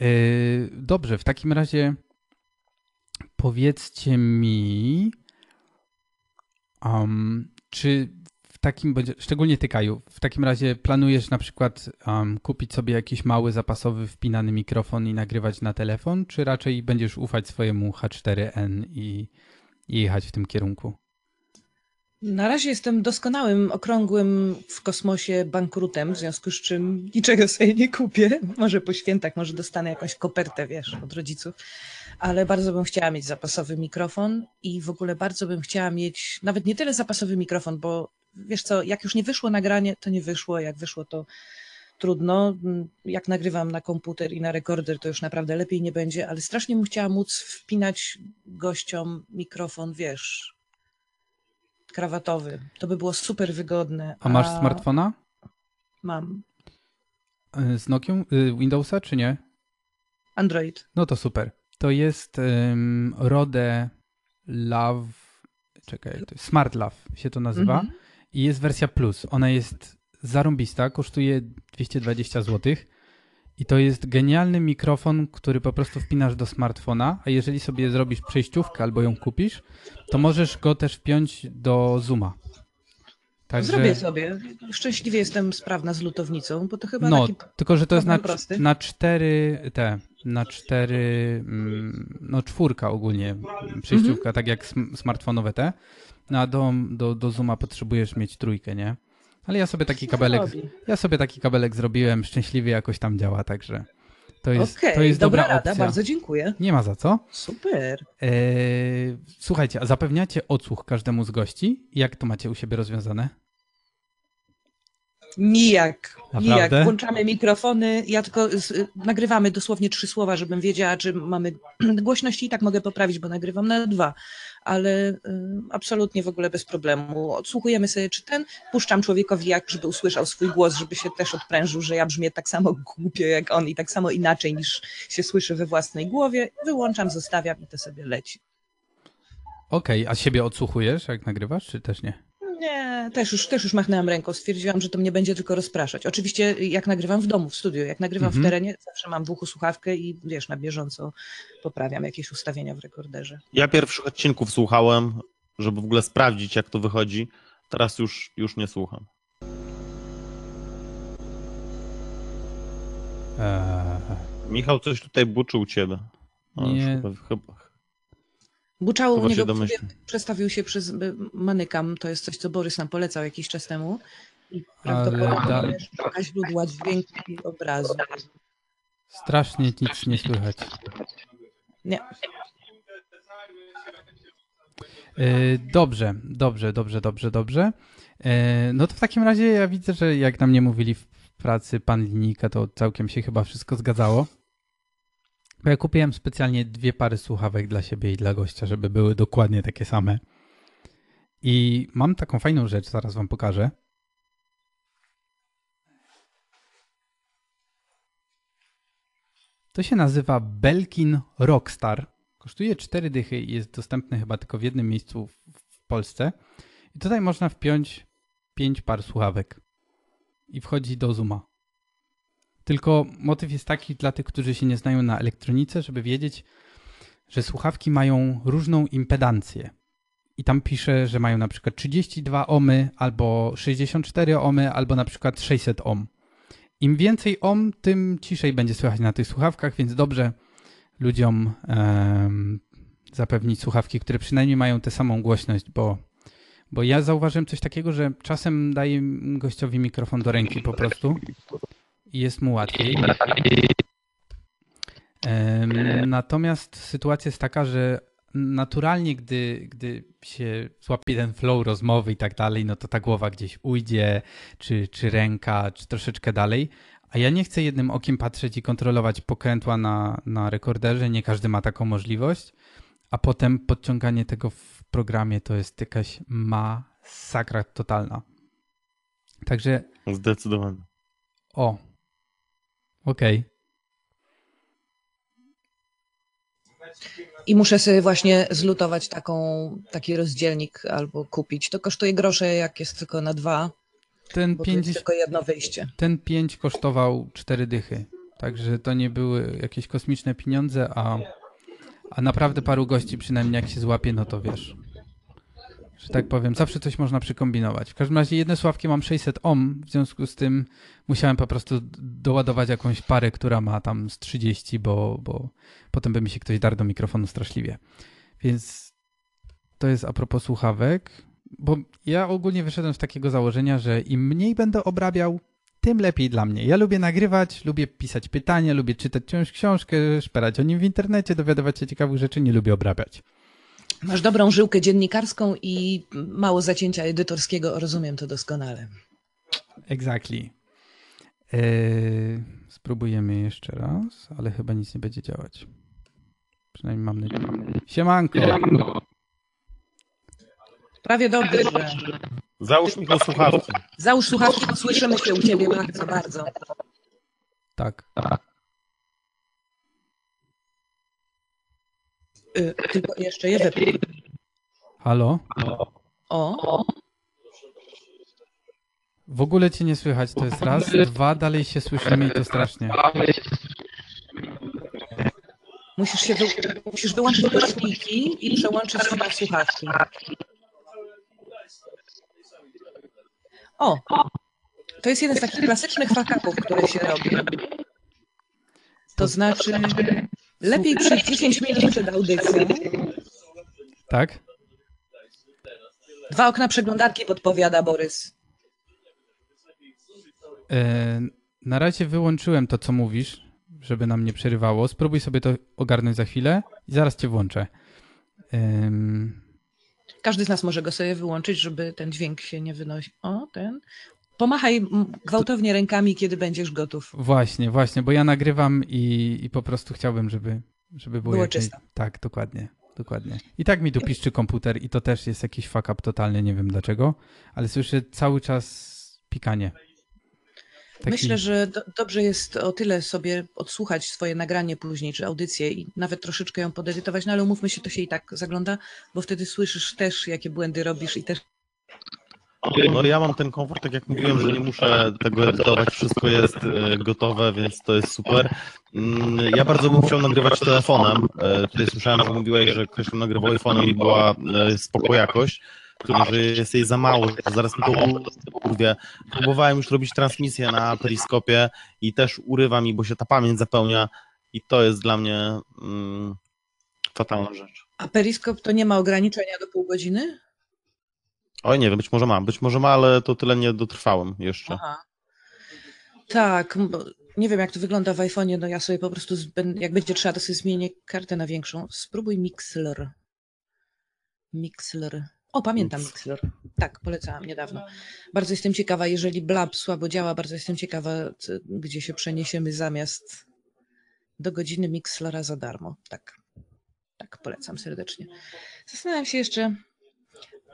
Yy, dobrze, w takim razie powiedzcie mi, um, czy w takim, szczególnie ty Kaju, w takim razie planujesz na przykład um, kupić sobie jakiś mały zapasowy wpinany mikrofon i nagrywać na telefon, czy raczej będziesz ufać swojemu H4n i, i jechać w tym kierunku? Na razie jestem doskonałym, okrągłym w kosmosie bankrutem, w związku z czym niczego sobie nie kupię. Może po świętach, może dostanę jakąś kopertę, wiesz, od rodziców. Ale bardzo bym chciała mieć zapasowy mikrofon i w ogóle bardzo bym chciała mieć nawet nie tyle zapasowy mikrofon, bo wiesz co, jak już nie wyszło nagranie, to nie wyszło, jak wyszło to trudno. Jak nagrywam na komputer i na rekorder, to już naprawdę lepiej nie będzie, ale strasznie bym chciała móc wpinać gościom mikrofon, wiesz, krawatowy. To by było super wygodne. A masz a... smartfona? Mam. E, z Nokią? Y, Windowsa czy nie? Android. No to super. To jest um, Rode Love, czekaj, to jest Smart Love się to nazywa mm -hmm. i jest wersja plus. Ona jest zarąbista, kosztuje 220 zł i to jest genialny mikrofon, który po prostu wpinasz do smartfona, a jeżeli sobie zrobisz przejściówkę albo ją kupisz, to możesz go też wpiąć do Zooma. Także... Zrobię sobie. Szczęśliwie jestem sprawna z lutownicą, bo to chyba No, taki tylko że to jest na, na cztery te, na cztery, mm, no czwórka ogólnie przejściówka, mhm. tak jak smartfonowe te. No, a do, do, do Zooma potrzebujesz mieć trójkę, nie? Ale ja sobie taki kabelek, ja sobie taki kabelek zrobiłem, szczęśliwie jakoś tam działa, także to jest, okay, to jest dobra, dobra rada, opcja. bardzo dziękuję. Nie ma za co. Super. Eee, słuchajcie, a zapewniacie odsłuch każdemu z gości? Jak to macie u siebie rozwiązane? Nijak. Nijak. Włączamy mikrofony. Ja tylko nagrywamy dosłownie trzy słowa, żebym wiedziała, czy mamy głośności i tak mogę poprawić, bo nagrywam na dwa. Ale y, absolutnie w ogóle bez problemu. Odsłuchujemy sobie, czy ten, puszczam człowiekowi jak, żeby usłyszał swój głos, żeby się też odprężył, że ja brzmię tak samo głupio jak on i tak samo inaczej niż się słyszy we własnej głowie. Wyłączam, zostawiam i to sobie leci. Okej, okay, a siebie odsłuchujesz, jak nagrywasz, czy też nie? Nie, też już, też już machnęłam ręką. Stwierdziłam, że to mnie będzie tylko rozpraszać. Oczywiście jak nagrywam w domu, w studiu, jak nagrywam mhm. w terenie, zawsze mam w uchu słuchawkę i wiesz, na bieżąco poprawiam jakieś ustawienia w rekorderze. Ja pierwszych odcinków słuchałem, żeby w ogóle sprawdzić, jak to wychodzi. Teraz już, już nie słucham. Eee. Michał coś tutaj buczył ciebie. O, nie. Chyba, chyba, Buczało u niego przestawił się przez manykam. To jest coś, co Borys nam polecał jakiś czas temu. I prawdopodobnie da... źródła dźwięku i obrazu. Strasznie nic nie słychać. Nie. E, dobrze, dobrze, dobrze, dobrze, dobrze. E, no to w takim razie ja widzę, że jak nam nie mówili w pracy pan linijka, to całkiem się chyba wszystko zgadzało. Bo ja kupiłem specjalnie dwie pary słuchawek dla siebie i dla gościa, żeby były dokładnie takie same. I mam taką fajną rzecz, zaraz wam pokażę. To się nazywa Belkin Rockstar. Kosztuje 4 dychy i jest dostępny chyba tylko w jednym miejscu w Polsce. I tutaj można wpiąć 5 par słuchawek. I wchodzi do Zooma. Tylko motyw jest taki dla tych, którzy się nie znają na elektronice, żeby wiedzieć, że słuchawki mają różną impedancję. I tam pisze, że mają na przykład 32 ohmy, albo 64 ohmy, albo na przykład 600 ohm. Im więcej ohm, tym ciszej będzie słychać na tych słuchawkach, więc dobrze ludziom zapewnić słuchawki, które przynajmniej mają tę samą głośność, bo, Bo ja zauważyłem coś takiego, że czasem daję gościowi mikrofon do ręki po prostu jest mu łatwiej. Natomiast sytuacja jest taka, że naturalnie, gdy, gdy się złapie ten flow rozmowy i tak dalej, no to ta głowa gdzieś ujdzie, czy, czy ręka, czy troszeczkę dalej. A ja nie chcę jednym okiem patrzeć i kontrolować pokrętła na, na rekorderze, nie każdy ma taką możliwość, a potem podciąganie tego w programie to jest jakaś masakra totalna. Także. Zdecydowanie. O. Okej. Okay. I muszę sobie właśnie zlutować taką, taki rozdzielnik albo kupić. To kosztuje grosze, jak jest tylko na dwa. Ten bo 5, tylko jedno wyjście. Ten 5 kosztował 4 dychy. Także to nie były jakieś kosmiczne pieniądze, a, a naprawdę paru gości przynajmniej jak się złapie, no to wiesz że tak powiem. Zawsze coś można przykombinować. W każdym razie jedne sławki mam 600 ohm, w związku z tym musiałem po prostu doładować jakąś parę, która ma tam z 30, bo, bo potem by mi się ktoś darł do mikrofonu straszliwie. Więc to jest a propos słuchawek, bo ja ogólnie wyszedłem z takiego założenia, że im mniej będę obrabiał, tym lepiej dla mnie. Ja lubię nagrywać, lubię pisać pytania, lubię czytać książkę, szperać o nim w internecie, dowiadywać się ciekawych rzeczy, nie lubię obrabiać. Masz dobrą żyłkę dziennikarską i mało zacięcia edytorskiego, rozumiem to doskonale. Exactly. Eee, spróbujemy jeszcze raz, ale chyba nic nie będzie działać. Przynajmniej mam nadzieję. Siemanko. Prawie dobrze. Załóż mi słuchawki. Załóż słuchawki, słyszymy się u ciebie bardzo, bardzo. Tak. Y, tylko jeszcze je. Halo? O. W ogóle cię nie słychać, to jest raz. Dwa, dalej się słyszymy i to strasznie. Musisz się wy... musisz wyłączyć głośniki i przełączyć się na słuchawki. O! To jest jeden z takich klasycznych fakapów, które się robi. To znaczy, Lepiej przez 10 minut przed audycją. Tak? Dwa okna przeglądarki podpowiada Borys. E, na razie wyłączyłem to, co mówisz, żeby nam nie przerywało. Spróbuj sobie to ogarnąć za chwilę i zaraz cię włączę. Każdy z nas może go sobie wyłączyć, żeby ten dźwięk się nie wynosi. O, ten. Pomachaj gwałtownie rękami, kiedy będziesz gotów. Właśnie, właśnie, bo ja nagrywam i, i po prostu chciałbym, żeby, żeby było, było czysto. Tak, dokładnie. Dokładnie. I tak mi tu piszczy komputer i to też jest jakiś fuck up totalny, nie wiem dlaczego, ale słyszę cały czas pikanie. Taki... Myślę, że do, dobrze jest o tyle sobie odsłuchać swoje nagranie później, czy audycję i nawet troszeczkę ją podedytować, no ale umówmy się, to się i tak zagląda, bo wtedy słyszysz też, jakie błędy robisz i też no ja mam ten komfort, tak jak mówiłem, że nie muszę tego edytować, wszystko jest e, gotowe, więc to jest super. Mm, ja bardzo bym chciał nagrywać telefonem. E, tutaj słyszałem, że mówiłeś, że ktoś nagrywał iPhone'em i była e, spoko jakość, że jest jej za mało, że zaraz mi to urwie. Próbowałem już robić transmisję na periskopie i też urywa mi, bo się ta pamięć zapełnia i to jest dla mnie mm, fatalna rzecz. A periskop to nie ma ograniczenia do pół godziny? Oj, nie wiem, być może ma, być może ma, ale to tyle nie dotrwałem jeszcze. Aha. Tak, nie wiem jak to wygląda w iPhone'ie, no ja sobie po prostu, jak będzie trzeba, to sobie zmienię kartę na większą. Spróbuj Mixler. Mixler. O, pamiętam Mixler. Tak, polecałam niedawno. Bardzo jestem ciekawa, jeżeli Blab słabo działa, bardzo jestem ciekawa, gdzie się przeniesiemy zamiast do godziny Mixlera za darmo. Tak, tak, polecam serdecznie. Zastanawiam się jeszcze,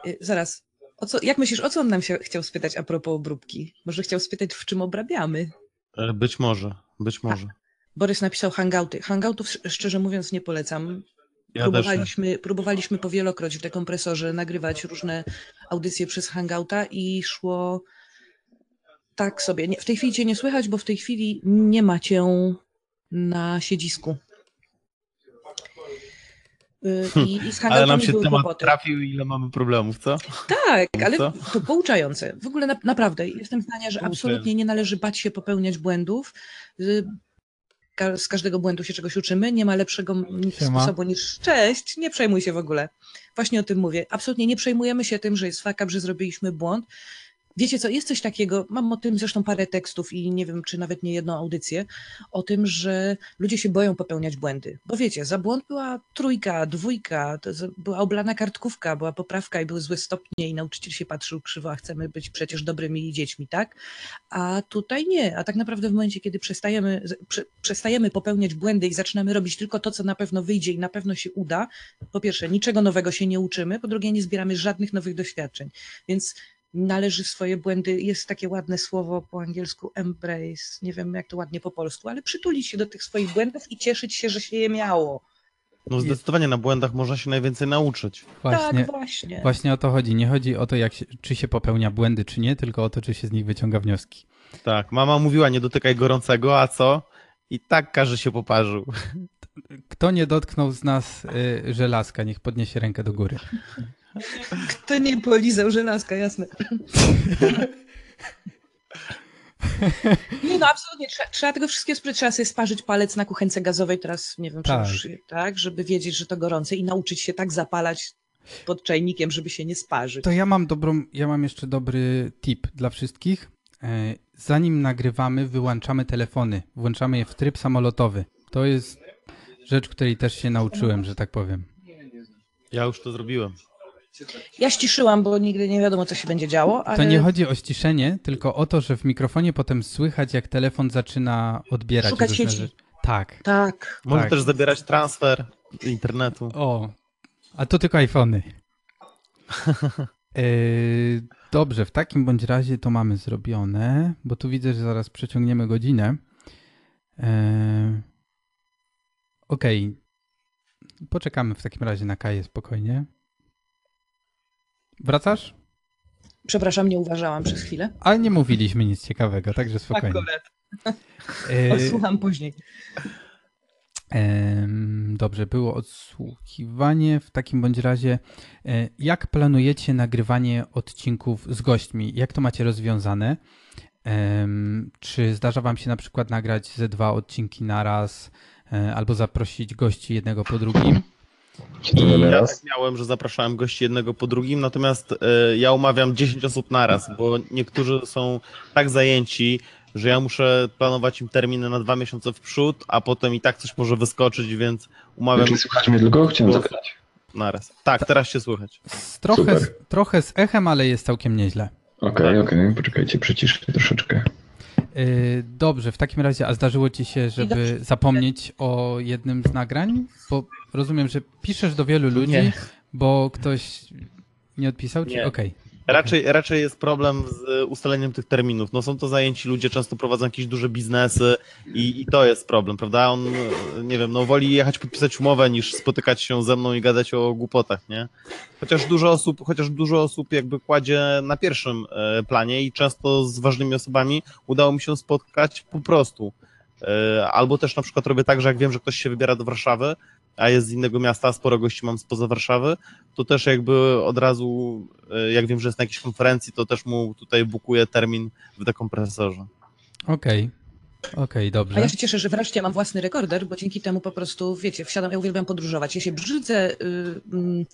y, zaraz, o co, jak myślisz, o co on nam się chciał spytać a propos obróbki? Może chciał spytać, w czym obrabiamy? E, być może, być może. Borys napisał hangouty. Hangoutów szczerze mówiąc nie polecam. Ja próbowaliśmy, próbowaliśmy powielokroć w dekompresorze nagrywać różne audycje przez hangouta i szło tak sobie. Nie, w tej chwili cię nie słychać, bo w tej chwili nie ma cię na siedzisku. Y, I, i z ale nam się temat kłopoty. trafił ile mamy problemów, co? Tak, ale co? to pouczające. W ogóle na, naprawdę jestem zdania, że absolutnie nie należy bać się popełniać błędów. Y, z każdego błędu się czegoś uczymy. Nie ma lepszego Siema. sposobu niż cześć, nie przejmuj się w ogóle. Właśnie o tym mówię. Absolutnie nie przejmujemy się tym, że jest fuck up, że zrobiliśmy błąd. Wiecie co, jest coś takiego, mam o tym zresztą parę tekstów i nie wiem, czy nawet nie jedną audycję, o tym, że ludzie się boją popełniać błędy. Bo wiecie, za błąd była trójka, dwójka, była oblana kartkówka, była poprawka i były złe stopnie i nauczyciel się patrzył krzywo, a chcemy być przecież dobrymi dziećmi, tak? A tutaj nie. A tak naprawdę w momencie, kiedy przestajemy, prze, przestajemy popełniać błędy i zaczynamy robić tylko to, co na pewno wyjdzie i na pewno się uda, po pierwsze, niczego nowego się nie uczymy, po drugie, nie zbieramy żadnych nowych doświadczeń. Więc należy swoje błędy, jest takie ładne słowo po angielsku embrace, nie wiem jak to ładnie po polsku, ale przytulić się do tych swoich błędów i cieszyć się, że się je miało. No zdecydowanie na błędach można się najwięcej nauczyć. Właśnie, Tak, właśnie. właśnie o to chodzi. Nie chodzi o to, jak się, czy się popełnia błędy, czy nie, tylko o to, czy się z nich wyciąga wnioski. Tak, mama mówiła, nie dotykaj gorącego, a co? I tak każdy się poparzył. Kto nie dotknął z nas y, żelazka, niech podniesie rękę do góry. Kto nie polizał żelazka, jasne. Nie no, absolutnie. Trzeba, trzeba tego wszystkiego spróbować. Trzeba sobie sparzyć palec na kuchence gazowej teraz, nie wiem, czy Tak. już, tak, żeby wiedzieć, że to gorące i nauczyć się tak zapalać pod czajnikiem, żeby się nie sparzyć. To ja mam dobrą, ja mam jeszcze dobry tip dla wszystkich. E, Zanim nagrywamy, wyłączamy telefony, włączamy je w tryb samolotowy. To jest rzecz, której też się nauczyłem, że tak powiem. Ja już to zrobiłem. Ja ściszyłam, bo nigdy nie wiadomo, co się będzie działo, ale To nie chodzi o ściszenie, tylko o to, że w mikrofonie potem słychać, jak telefon zaczyna odbierać Szukać różne sieci. rzeczy. Tak. tak. Może Tak. też zabierać transfer internetu. O, a to tylko iPhony. Yy, dobrze, w takim bądź razie to mamy zrobione, bo tu widzę, że zaraz przeciągniemy godzinę. Yy, Okej. Poczekamy w takim razie na Kaję spokojnie. Wracasz? Przepraszam, nie uważałam przez chwilę. Ale nie mówiliśmy nic ciekawego, także spokojnie. Akurat. Yy, Odsłucham później. Dobrze, było odsłuchiwanie. W takim bądź razie, e, jak planujecie nagrywanie odcinków z gośćmi? Jak to macie rozwiązane? Czy zdarza Wam się na przykład nagrać ze dwa odcinki naraz, e, albo zaprosić gości jednego po drugim? Ja tak miałem, że zapraszałem gości jednego po drugim, natomiast e, ja umawiam 10 osób naraz, bo niektórzy są tak zajęci, że ja muszę planować im terminy na dwa miesiące w przód, a potem i tak coś może wyskoczyć, więc umawiam Czy słychać mnie tylko? Chciałem zapytać. naraz. Tak, teraz się słychać. Z trochę, Super. trochę z echem, ale jest całkiem nieźle. Okej, okej, poczekajcie, przyciszę troszeczkę. Yy, Dobrze, w takim razie, a zdarzyło ci się, żeby zapomnieć o jednym z nagrań? Bo rozumiem, że piszesz do wielu ludzi, Nie. bo ktoś nie odpisał ci? Okej. Raczej, raczej jest problem z ustaleniem tych terminów. No są to zajęci ludzie, często prowadzą jakieś duże biznesy i, i to jest problem, prawda? On, nie wiem, no woli jechać podpisać umowę niż spotykać się ze mną i gadać o głupotach, nie? Chociaż dużo osób, chociaż dużo osób jakby kładzie na pierwszym e, planie i często z ważnymi osobami udało mi się spotkać po prostu. E, Albo też na przykład robię tak, że jak wiem, że ktoś się wybiera do Warszawy, a jest z innego miasta, sporo gości mam spoza Warszawy, to też jakby od razu, e, jak wiem, że jest na jakiejś konferencji, to też mu tutaj bukuję termin w dekompresorze. Okej. Okej, A dobrze. ja się cieszę, że wreszcie mam własny rekorder, bo dzięki temu po prostu, wiecie, wsiadam, ja uwielbiam podróżować. Ja się brzydzę y, mm,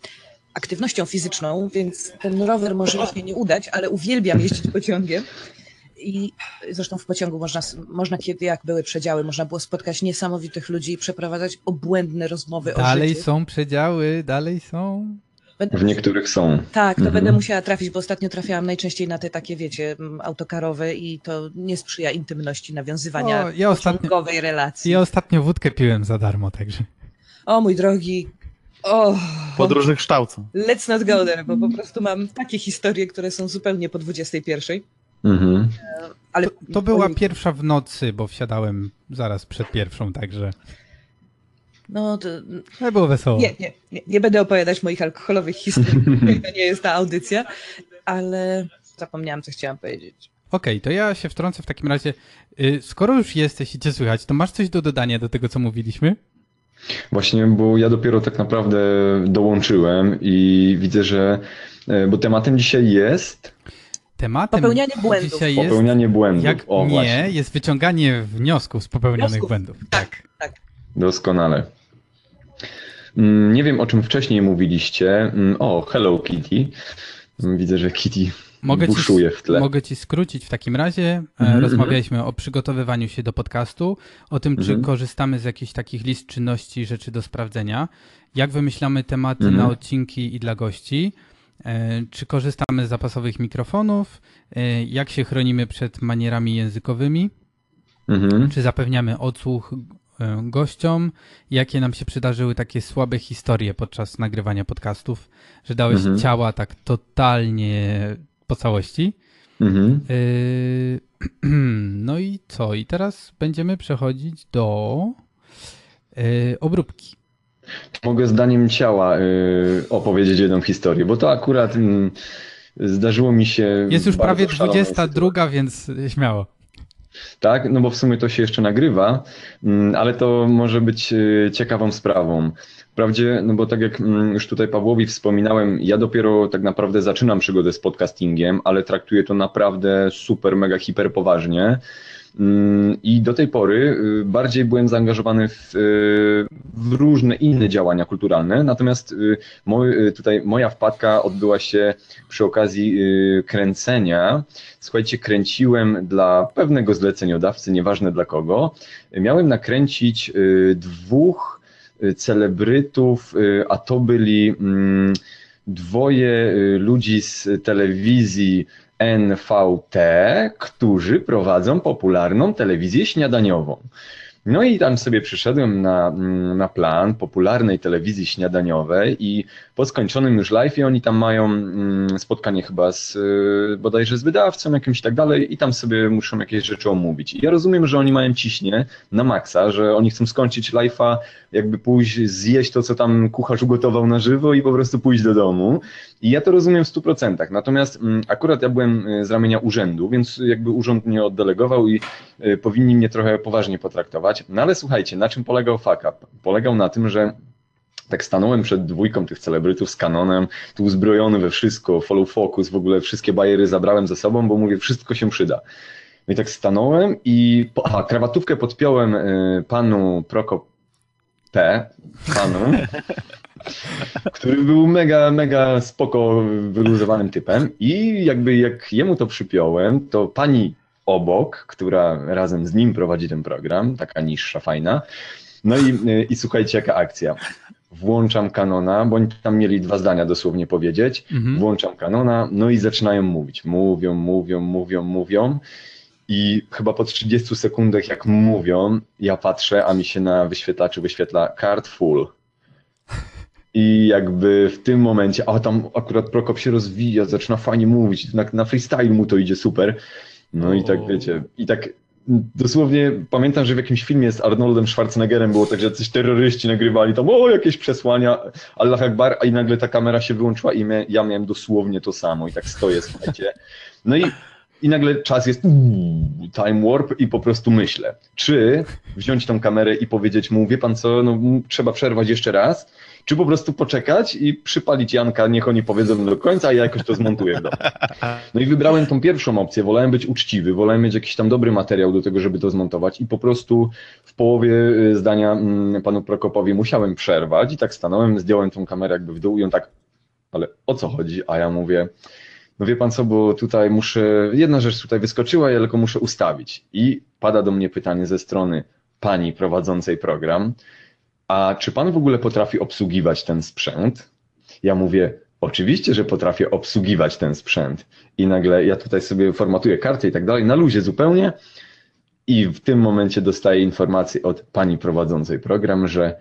aktywnością fizyczną, więc ten rower może mi się nie udać, ale uwielbiam jeździć pociągiem. I zresztą w pociągu można, można, kiedy jak były przedziały, można było spotkać niesamowitych ludzi i przeprowadzać obłędne rozmowy o Dalej są przedziały, dalej są. Będę, W niektórych są. tak, to Mhm. będę musiała trafić, bo ostatnio trafiałam najczęściej na te takie, wiecie, autokarowe i to nie sprzyja intymności nawiązywania O, ja ostatnio- pociągowej relacji. Ja ostatnio wódkę piłem za darmo, także. O mój drogi, o, Podróżnych kształcą. let's not go there, bo po prostu mam takie historie, które są zupełnie po 21. Mhm. Ale To, to była pierwsza w nocy, bo wsiadałem zaraz przed pierwszą, także. No to Ale było wesoło. nie, nie, nie, nie będę opowiadać moich alkoholowych historii, to nie jest ta audycja, ale zapomniałam, co chciałam powiedzieć. Okej, to ja się wtrącę w takim razie. Y, Skoro już jesteś i cię słychać, to masz coś do dodania do tego, co mówiliśmy? Właśnie, bo ja dopiero tak naprawdę dołączyłem i widzę, że. e, Bo tematem dzisiaj jest. Tematem Popełnianie błędów. dzisiaj jest, Popełnianie błędów. jak o, nie, właśnie. jest wyciąganie wniosków z popełnionych Wniosków. błędów. Tak, tak. Doskonale. Mm, Nie wiem, o czym wcześniej mówiliście. Mm, O, hello Kitty. Mm, Widzę, że Kitty Mogę ci, buszuje w tle. mogę ci skrócić w takim razie. E, Mhm, Rozmawialiśmy o przygotowywaniu się do podcastu, o tym, czy Mhm. korzystamy z jakichś takich list czynności, rzeczy do sprawdzenia, jak wymyślamy tematy Mhm. na odcinki i dla gości, czy korzystamy z zapasowych mikrofonów, e, jak się chronimy przed manierami językowymi, Mhm. czy zapewniamy odsłuch e, gościom, jakie nam się przydarzyły takie słabe historie podczas nagrywania podcastów, że dałeś Mhm. ciała tak totalnie po całości. Mhm. No i co? I teraz będziemy przechodzić do obróbki. Mogę zdaniem ciała y, opowiedzieć jedną historię, bo to akurat mm, zdarzyło mi się. Jest już prawie szalone 22, więc śmiało. Tak, no bo w sumie to się jeszcze nagrywa, mm, ale to może być y, ciekawą sprawą. Wprawdzie, no bo tak jak mm, już tutaj Pawłowi wspominałem, ja dopiero tak naprawdę zaczynam przygodę z podcastingiem, ale traktuję to naprawdę super, mega, hiper poważnie. Mm, I do tej pory y, bardziej byłem zaangażowany w, y, w różne inne działania kulturalne, natomiast y, moj, tutaj moja wpadka odbyła się przy okazji kręcenia. Słuchajcie, kręciłem dla pewnego zleceniodawcy, nieważne dla kogo. Miałem nakręcić dwóch celebrytów, a to byli mm, dwoje ludzi z telewizji NVT, którzy prowadzą popularną telewizję śniadaniową. No i tam sobie przyszedłem na, mm, na plan popularnej telewizji śniadaniowej i po skończonym już live'ie oni tam mają mm, spotkanie chyba z y, bodajże z wydawcą jakimś i tak dalej i tam sobie muszą jakieś rzeczy omówić. I ja rozumiem, że oni mają ciśnie na maksa, że oni chcą skończyć live'a, jakby pójść zjeść to, co tam kucharz ugotował na żywo i po prostu pójść do domu. I ja to rozumiem w 100%. Natomiast mm, akurat ja byłem y, z ramienia urzędu, więc jakby urząd mnie oddelegował i y, powinni mnie trochę poważnie potraktować. No ale słuchajcie, na czym polegał up? Polegał na tym, że tak stanąłem przed dwójką tych celebrytów z kanonem, tu uzbrojony we wszystko, follow focus, w ogóle wszystkie bajery zabrałem ze sobą, bo mówię, wszystko się przyda. No i tak stanąłem i, aha, krawatówkę podpiąłem y, panu Prokop P, panu, który był mega, mega spoko, wyluzowanym typem i jakby jak jemu to przypiąłem, to pani obok, która razem z nim prowadzi ten program, taka niższa, fajna, no i, i słuchajcie, jaka akcja. Włączam kanona, bo oni tam mieli dwa zdania dosłownie powiedzieć. Mhm. Włączam kanona, no i zaczynają mówić. Mówią, mówią, mówią, mówią. I chyba po 30 sekundach, jak mówią, ja patrzę, a mi się na wyświetlaczu wyświetla card full. I jakby w tym momencie, a tam akurat Prokop się rozwija, zaczyna fajnie mówić, na, na freestyle mu to idzie super. No i tak wiecie, i tak dosłownie pamiętam, że w jakimś filmie z Arnoldem Schwarzeneggerem było tak, że coś terroryści nagrywali tam, o jakieś przesłania, Allah Akbar, a i nagle ta kamera się wyłączyła i mia- ja miałem dosłownie to samo i tak stoję, słuchajcie. No i, i nagle czas jest time warp i po prostu myślę, czy wziąć tą kamerę i powiedzieć mu, wie pan co, no trzeba przerwać jeszcze raz, czy po prostu poczekać i przypalić Janka, niech oni powiedzą do końca, a ja jakoś to zmontuję w domu. No i wybrałem tą pierwszą opcję, wolałem być uczciwy, wolałem mieć jakiś tam dobry materiał do tego, żeby to zmontować i po prostu w połowie y, zdania mm, panu Prokopowi musiałem przerwać i tak stanąłem, zdjąłem tą kamerę jakby w dół i on tak, ale o co chodzi? A ja mówię, no wie pan co, bo tutaj muszę, jedna rzecz tutaj wyskoczyła, ja tylko muszę ustawić. I pada do mnie pytanie ze strony pani prowadzącej program, a czy pan w ogóle potrafi obsługiwać ten sprzęt? Ja mówię, oczywiście, że potrafię obsługiwać ten sprzęt. I nagle ja tutaj sobie formatuję kartę i tak dalej, na luzie zupełnie. I w tym momencie dostaję informację od pani prowadzącej program, że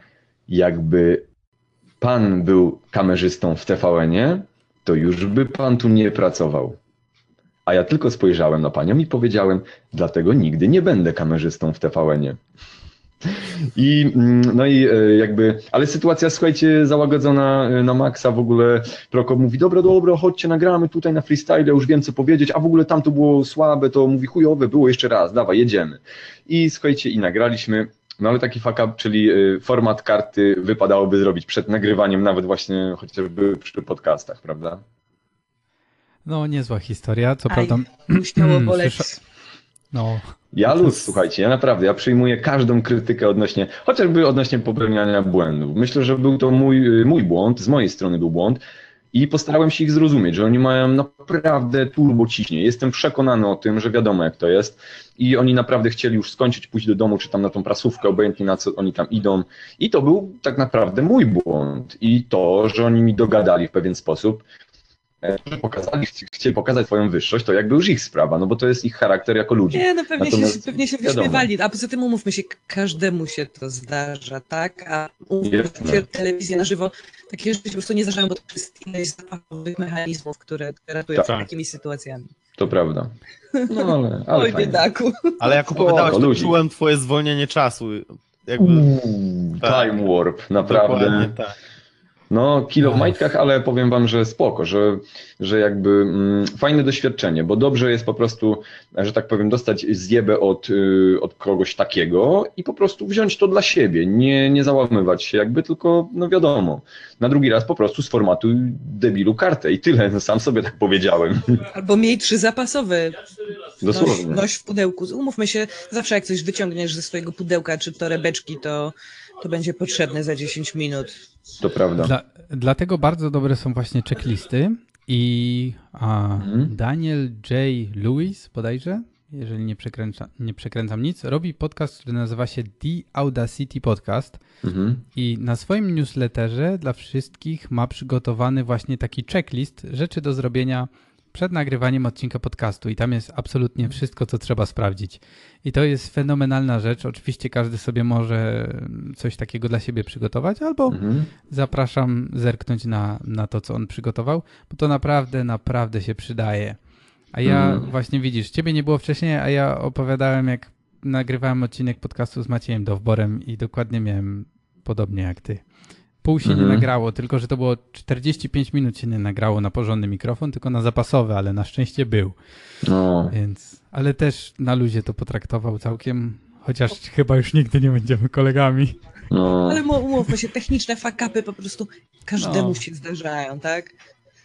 jakby pan był kamerzystą w TVN-ie, to już by pan tu nie pracował. A ja tylko spojrzałem na panią i powiedziałem, dlatego nigdy nie będę kamerzystą w TVN-ie. I mm, no i e, jakby, ale sytuacja, słuchajcie, załagodzona e, na maksa, w ogóle Prokop mówi, dobra, dobra, chodźcie, nagramy tutaj na freestyle, już wiem co powiedzieć, a w ogóle tam to było słabe, to mówi chujowe, było jeszcze raz, dawaj, jedziemy. I słuchajcie, i nagraliśmy, no ale taki fuck up, czyli e, format karty wypadałoby zrobić przed nagrywaniem, nawet właśnie chociażby przy podcastach, prawda? No, niezła historia, co Aj, prawda. Musiało boleć. słysza- No, Ja luz, słuchajcie, ja naprawdę, ja przyjmuję każdą krytykę odnośnie, chociażby odnośnie popełniania błędów. Myślę, że był to mój, mój błąd, z mojej strony był błąd i postarałem się ich zrozumieć, że oni mają naprawdę turbo ciśnie. Jestem przekonany o tym, że wiadomo jak to jest i oni naprawdę chcieli już skończyć, pójść do domu, czy tam na tą prasówkę, obojętnie na co oni tam idą. I to był tak naprawdę mój błąd i to, że oni mi dogadali w pewien sposób, pokazali, chci- chcieli pokazać swoją wyższość, to jakby już ich sprawa, no bo to jest ich charakter jako ludzi. Nie, no pewnie się, Natomiast pewnie się wiadomo. wyśmiewali, a poza tym umówmy się, każdemu się to zdarza, tak? A umówmy się, telewizja na żywo, takie rzeczy się po prostu nie zdarzają, bo to jest ileś zapachowych mechanizmów, które, które ratują Tak. przed takimi sytuacjami. To prawda. No ale, ale Oj, fajnie. biedaku. Ale jak opowiadałeś, to ludzi. czułem twoje zwolnienie czasu. Jakby, Uuu, Tak. time warp, naprawdę. Dokładnie, tak. No, kilo w Ach. majtkach, ale powiem wam, że spoko, że, że jakby mm, fajne doświadczenie, bo dobrze jest po prostu, że tak powiem, dostać zjebę od, y, od kogoś takiego i po prostu wziąć to dla siebie, nie, nie załamywać się jakby, tylko no wiadomo, na drugi raz po prostu sformatuj debilu kartę i tyle, no, sam sobie tak powiedziałem, Albo miej trzy zapasowe. Noś, dosłownie. noś w pudełku. Umówmy się, zawsze jak coś wyciągniesz ze swojego pudełka czy torebeczki, to, to będzie potrzebne za 10 minut. To prawda. Dla, dlatego bardzo dobre są właśnie checklisty i a, Mhm. Daniel J. Lewis bodajże, jeżeli nie, przekręca, nie przekręcam nic, robi podcast, który nazywa się The Audacity Podcast Mhm. i na swoim newsletterze dla wszystkich ma przygotowany właśnie taki checklist rzeczy do zrobienia przed nagrywaniem odcinka podcastu i tam jest absolutnie wszystko, co trzeba sprawdzić. I to jest fenomenalna rzecz. Oczywiście każdy sobie może coś takiego dla siebie przygotować albo Mhm. zapraszam zerknąć na, na to, co on przygotował, bo to naprawdę, naprawdę się przydaje. A ja Mm. właśnie widzisz, ciebie nie było wcześniej, a ja opowiadałem, jak nagrywałem odcinek podcastu z Maciejem Dowborem i dokładnie miałem podobnie jak ty. Pół się nie Mhm. nagrało, tylko że to było 45 minut się nie nagrało na porządny mikrofon, tylko na zapasowy, ale na szczęście był. No. Więc, ale też na luzie to potraktował całkiem, chociaż chyba już nigdy nie będziemy kolegami. No. Ale umówmy się, techniczne fakapy po prostu każdemu No. się zdarzają, tak?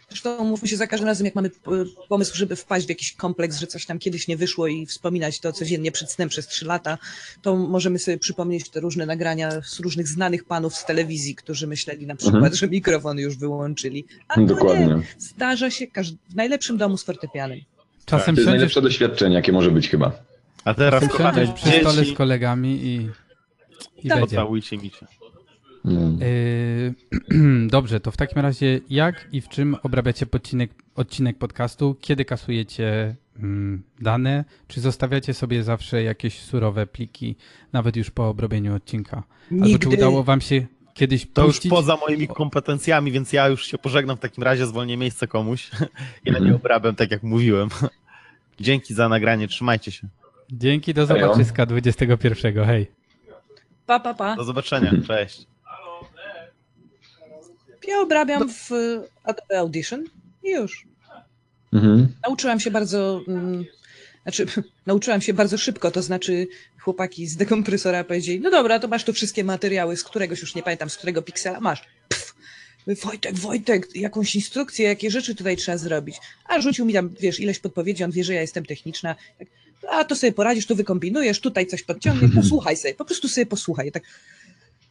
Zresztą umówmy się za każdym razem, jak mamy p- pomysł, żeby wpaść w jakiś kompleks, że coś tam kiedyś nie wyszło i wspominać to codziennie przed snem przez trzy lata, to możemy sobie przypomnieć te różne nagrania z różnych znanych panów z telewizji, którzy myśleli na przykład, Mhm. że mikrofon już wyłączyli. A to Dokładnie. nie, zdarza się w najlepszym domu z fortepianem. Czasem To jest siądziesz najlepsze doświadczenie, jakie może być chyba. A teraz, Siądziesz kochane przy stole z kolegami i, i Tak. będzie. pocałujcie mi się. No. Yy, Dobrze, to w takim razie jak i w czym obrabiacie odcinek, odcinek podcastu? Kiedy kasujecie mm, dane? Czy zostawiacie sobie zawsze jakieś surowe pliki, nawet już po obrobieniu odcinka? Albo czy Nigdy. udało wam się kiedyś To już puścić? poza moimi kompetencjami, więc ja już się pożegnam w takim razie, zwolnię miejsce komuś. Ja Mhm. nie obrabiam, tak jak mówiłem. Dzięki za nagranie, trzymajcie się. Dzięki, do zobaczyska 21. Hej. Pa, pa, pa. Do zobaczenia, cześć. Ja obrabiam w Adobe Audition i już. Mhm. Nauczyłam się bardzo, mm, znaczy nauczyłam się bardzo szybko, to znaczy chłopaki z dekompresora powiedzieli, no dobra, to masz tu wszystkie materiały, z któregoś już nie pamiętam, z którego piksela masz. Pff, Wojtek, Wojtek, jakąś instrukcję, jakie rzeczy tutaj trzeba zrobić. A rzucił mi tam, wiesz, ileś podpowiedzi, on wie, że ja jestem techniczna. Tak, A to sobie poradzisz, tu wykombinujesz, tutaj coś podciągnie, posłuchaj sobie, po prostu sobie posłuchaj. Tak.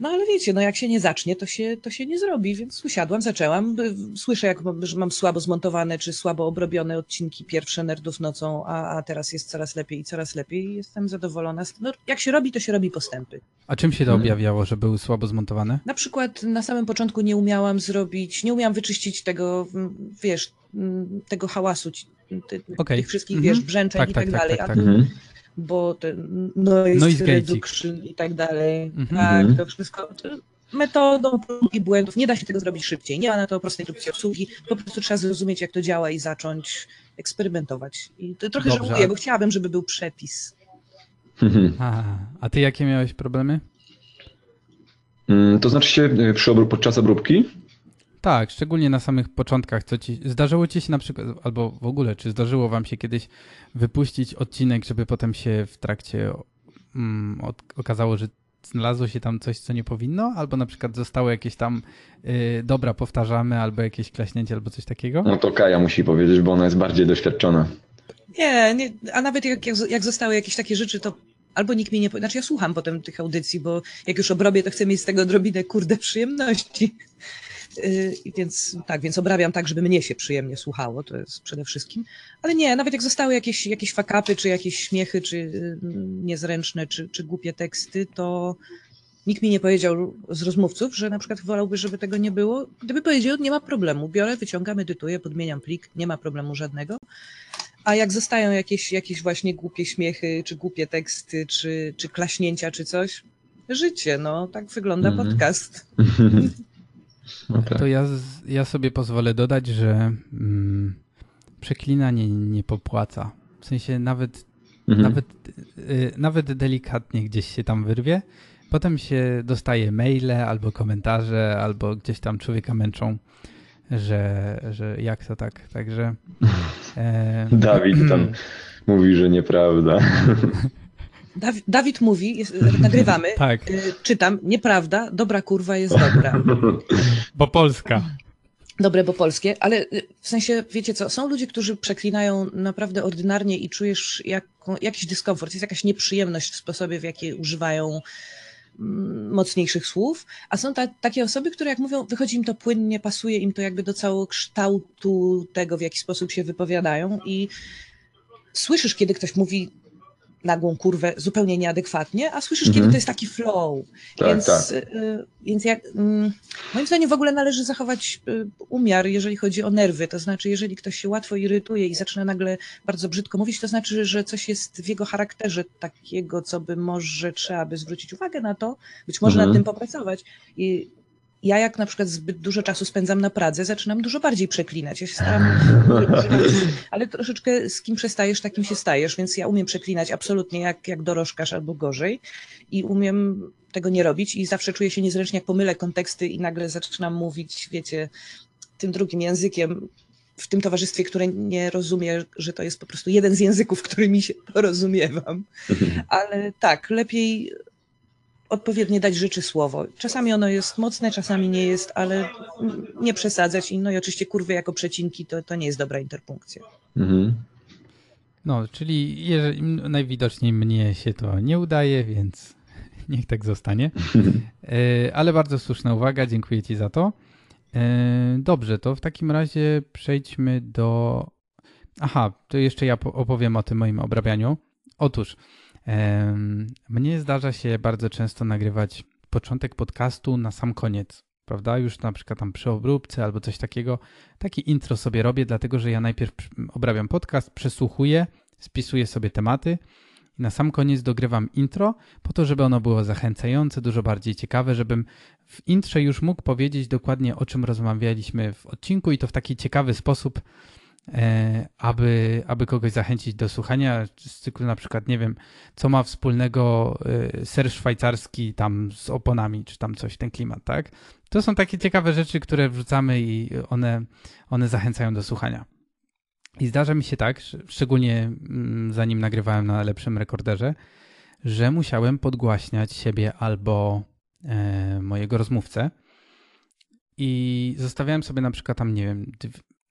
No ale wiecie, no jak się nie zacznie, to się, to się nie zrobi, więc usiadłam, zaczęłam. y, Słyszę, jak mam, że mam słabo zmontowane czy słabo obrobione odcinki pierwsze Nerdów nocą, a, a teraz jest coraz lepiej i coraz lepiej i jestem zadowolona. No, jak się robi, to się robi postępy. A czym się to Mhm. objawiało, że były słabo zmontowane? Na przykład na samym początku nie umiałam zrobić, nie umiałam wyczyścić tego, mm, wiesz, mm, tego hałasu, ty, Okej. tych wszystkich, Mhm. wiesz, brzęczeń Tak, i tak, tak, tak, dalej, tak, a tak. Mhm. Bo te noise, Noise reduction i tak dalej. Mhm. Tak, Mhm. to wszystko to metodą prób i błędów. Nie da się tego zrobić szybciej. Nie ma na to prostej instrukcji obsługi. Po prostu trzeba zrozumieć, jak to działa i zacząć eksperymentować. I to trochę Dobrze, żałuję, bo chciałabym, żeby był przepis. A, a ty jakie miałeś problemy? Mm, To znaczy się y, przy obró- podczas obróbki? Tak, szczególnie na samych początkach. Co ci, zdarzyło ci się na przykład, albo w ogóle, czy zdarzyło wam się kiedyś wypuścić odcinek, żeby potem się w trakcie mm, od, okazało, że znalazło się tam coś, co nie powinno, albo na przykład zostało jakieś tam y, dobra, powtarzamy, albo jakieś klaśnięcie, albo coś takiego? No to Kaja musi powiedzieć, bo ona jest bardziej doświadczona. Nie, nie a nawet jak, jak, jak zostały jakieś takie rzeczy, to albo nikt mi nie znaczy ja słucham potem tych audycji, bo jak już obrobię, to chcę mieć z tego odrobinę, kurde, przyjemności. Yy, więc tak, więc obrabiam tak, żeby mnie się przyjemnie słuchało, to jest przede wszystkim. Ale nie, nawet jak zostały jakieś, jakieś fakapy, czy jakieś śmiechy, czy yy, niezręczne, czy, czy głupie teksty, to nikt mi nie powiedział z rozmówców, że na przykład wolałby, żeby tego nie było. Gdyby powiedział, nie ma problemu, biorę, wyciągam, edytuję, podmieniam plik, nie ma problemu żadnego. A jak zostają jakieś, jakieś właśnie głupie śmiechy, czy głupie teksty, czy, czy klaśnięcia, czy coś, życie, no, tak wygląda Mhm. podcast. No tak. To ja, ja sobie pozwolę dodać, że mm, przeklinanie nie popłaca. W sensie nawet, Mhm. nawet, y, nawet delikatnie gdzieś się tam wyrwie. Potem się dostaje maile albo komentarze, albo gdzieś tam człowieka męczą, że, że jak to tak. Także. E, Dawid tam mówi, że nieprawda. Dawi- Dawid mówi, jest, nagrywamy, Tak, y, czytam, nieprawda, dobra kurwa jest dobra. bo Polska. Dobre, bo polskie, ale y, w sensie, wiecie co, są ludzie, którzy przeklinają naprawdę ordynarnie i czujesz jaką, jakiś dyskomfort, jest jakaś nieprzyjemność w sposobie, w jaki używają mm, mocniejszych słów, a są ta, takie osoby, które jak mówią, wychodzi im to płynnie, pasuje im to jakby do całokształtu tego, w jaki sposób się wypowiadają i słyszysz, kiedy ktoś mówi nagłą kurwę zupełnie nieadekwatnie, a słyszysz, Mhm. kiedy to jest taki flow. Tak, więc, tak. y, więc jak, mm, moim zdaniem w ogóle należy zachować y, umiar, jeżeli chodzi o nerwy. To znaczy, jeżeli ktoś się łatwo irytuje i zaczyna nagle bardzo brzydko mówić, to znaczy, że coś jest w jego charakterze takiego, co by może trzeba by zwrócić uwagę na to, być może Mhm. nad tym popracować. I ja jak na przykład zbyt dużo czasu spędzam na Pradze, zaczynam dużo bardziej przeklinać. Ja się staram, ale troszeczkę z kim przestajesz, takim się stajesz, więc ja umiem przeklinać absolutnie jak, jak dorożkarz albo gorzej i umiem tego nie robić i zawsze czuję się niezręcznie, jak pomylę konteksty i nagle zaczynam mówić, wiecie, tym drugim językiem, w tym towarzystwie, które nie rozumie, że to jest po prostu jeden z języków, którymi się porozumiewam. Ale tak, lepiej odpowiednie dać rzeczy słowo. Czasami ono jest mocne, czasami nie jest, ale nie przesadzać. I no i oczywiście kurwy jako przecinki to, to nie jest dobra interpunkcja. Mhm. No, czyli jeżeli, najwidoczniej mnie się to nie udaje, więc niech tak zostanie. E, Ale bardzo słuszna uwaga, dziękuję Ci za to. E, Dobrze, to w takim razie przejdźmy do. Aha, to jeszcze ja po- opowiem o tym moim obrabianiu. Otóż, mnie zdarza się bardzo często nagrywać początek podcastu na sam koniec, prawda? Już na przykład tam przy obróbce albo coś takiego. Taki intro sobie robię, dlatego że ja najpierw obrabiam podcast, przesłuchuję, spisuję sobie tematy i na sam koniec dogrywam intro, po to, żeby ono było zachęcające, dużo bardziej ciekawe, żebym w intrze już mógł powiedzieć dokładnie o czym rozmawialiśmy w odcinku i to w taki ciekawy sposób, aby, aby kogoś zachęcić do słuchania z cyklu na przykład, nie wiem, co ma wspólnego e, ser szwajcarski tam z oponami, czy tam coś, ten klimat, tak? To są takie ciekawe rzeczy, które wrzucamy i one, one zachęcają do słuchania. I zdarza mi się tak, szczególnie mm, zanim nagrywałem na lepszym rekorderze, że musiałem podgłaśniać siebie albo e, mojego rozmówcę i zostawiałem sobie na przykład tam, nie wiem,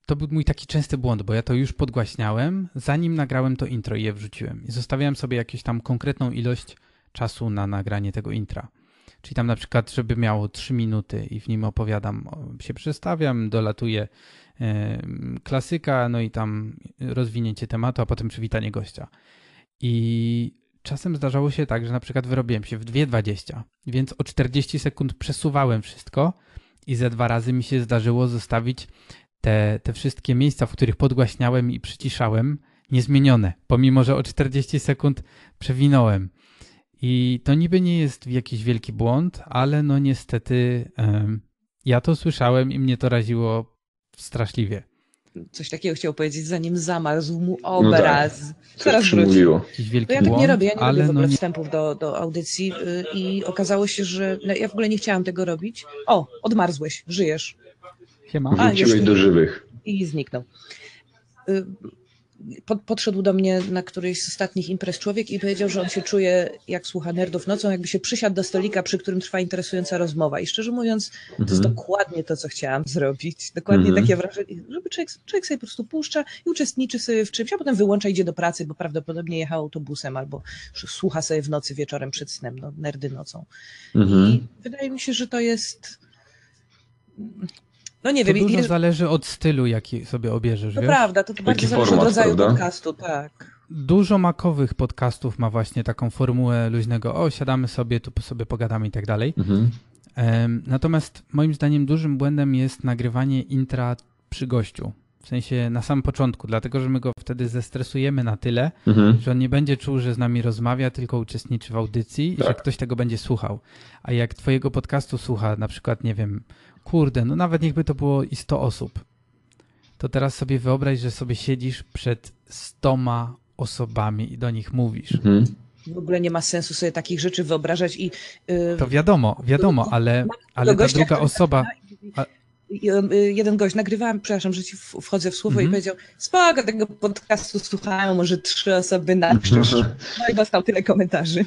to był mój taki częsty błąd, bo ja to już podgłaśniałem, zanim nagrałem to intro i je wrzuciłem. I zostawiałem sobie jakąś tam konkretną ilość czasu na nagranie tego intra. Czyli tam na przykład, żeby miało 3 minuty i w nim opowiadam, się przestawiam, dolatuję e, klasyka, no i tam rozwinięcie tematu, a potem przywitanie gościa. I czasem zdarzało się tak, że na przykład wyrobiłem się w 2.20, więc o 40 sekund przesuwałem wszystko i ze dwa razy mi się zdarzyło zostawić te, te wszystkie miejsca, w których podgłaśniałem i przyciszałem, niezmienione, pomimo że o 40 sekund przewinąłem. I to niby nie jest jakiś wielki błąd, ale no niestety em, ja to słyszałem i mnie to raziło straszliwie. Coś takiego chciał powiedzieć, zanim zamarzł mu No tak. obraz. Coś Zaraz wróci. przymówiło. Jakiś wielki No ja tak błąd, nie robię, ja nie ale robię w ogóle no nie, wstępów do, do audycji y, i okazało się, że no, ja w ogóle nie chciałam tego robić. O, odmarzłeś, żyjesz. Siema. Wróciłeś do żywych. i zniknął. Y, pod, podszedł do mnie na którejś z ostatnich imprez człowiek i powiedział, że on się czuje, jak słucha nerdów nocą, jakby się przysiadł do stolika, przy którym trwa interesująca rozmowa. I szczerze mówiąc, to jest Mhm. dokładnie to, co chciałam zrobić. Dokładnie Mhm. takie wrażenie, żeby człowiek, człowiek sobie po prostu puszcza i uczestniczy sobie w czymś, a potem wyłącza, idzie do pracy, bo prawdopodobnie jechał autobusem albo słucha sobie w nocy wieczorem przed snem, no, nerdy nocą. Mhm. I wydaje mi się, że to jest. No nie To wiem, dużo jest, zależy od stylu, jaki sobie obierzesz, to wiesz? prawda, to, to bardzo zależy od rodzaju prawda? podcastu, tak. Dużo makowych podcastów ma właśnie taką formułę luźnego, o siadamy sobie, tu sobie pogadamy i tak dalej. Mhm. Natomiast moim zdaniem dużym błędem jest nagrywanie intra przy gościu. W sensie na samym początku, dlatego że my go wtedy zestresujemy na tyle, Mhm. że on nie będzie czuł, że z nami rozmawia, tylko uczestniczy w audycji i że Tak. ktoś tego będzie słuchał. A jak twojego podcastu słucha na przykład, nie wiem, kurde, no nawet niechby to było i 100 osób, to teraz sobie wyobraź, że sobie siedzisz przed stoma osobami i do nich mówisz. Mhm. W ogóle nie ma sensu sobie takich rzeczy wyobrażać i. Yy, To wiadomo, wiadomo, ale, ale ta druga osoba, i- i, y, jeden gość nagrywałem, przepraszam, że ci wchodzę w słowo Mhm. i powiedział, spoko, tego podcastu słuchają może trzy osoby na wścież. No i dostał tyle komentarzy.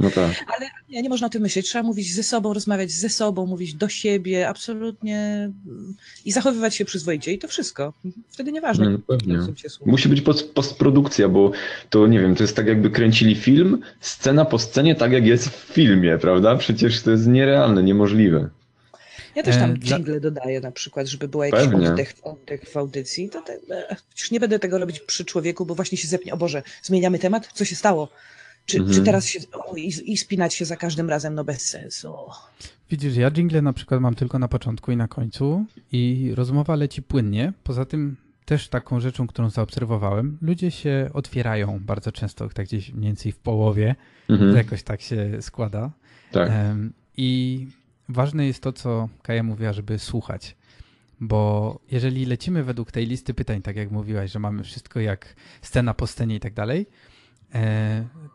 No tak. Ale nie, nie można o tym myśleć. Trzeba mówić ze sobą, rozmawiać ze sobą, mówić do siebie, absolutnie mm, i zachowywać się przyzwoicie. I to wszystko. Wtedy nieważne, No, pewnie. Musi być post- postprodukcja, bo to nie wiem, to jest tak jakby kręcili film, scena po scenie, tak jak jest w filmie, prawda? Przecież to jest nierealne, niemożliwe. Ja też tam E, jingle dodaję na przykład, żeby była jakiś oddech, oddech w audycji. To te, e, przecież nie będę tego robić przy człowieku, bo właśnie się zepnie. O Boże, zmieniamy temat? Co się stało? Czy, Mhm. czy teraz się. O, i, I spinać się za każdym razem, no bez sensu. Widzisz, ja jingle na przykład mam tylko na początku i na końcu i rozmowa leci płynnie. Poza tym też taką rzeczą, którą zaobserwowałem, ludzie się otwierają bardzo często, tak gdzieś mniej więcej w połowie, Mhm. jakoś tak się składa. Tak. Em, I ważne jest to, co Kaja mówiła, żeby słuchać. Bo jeżeli lecimy według tej listy pytań, tak jak mówiłaś, że mamy wszystko jak scena po scenie i tak dalej,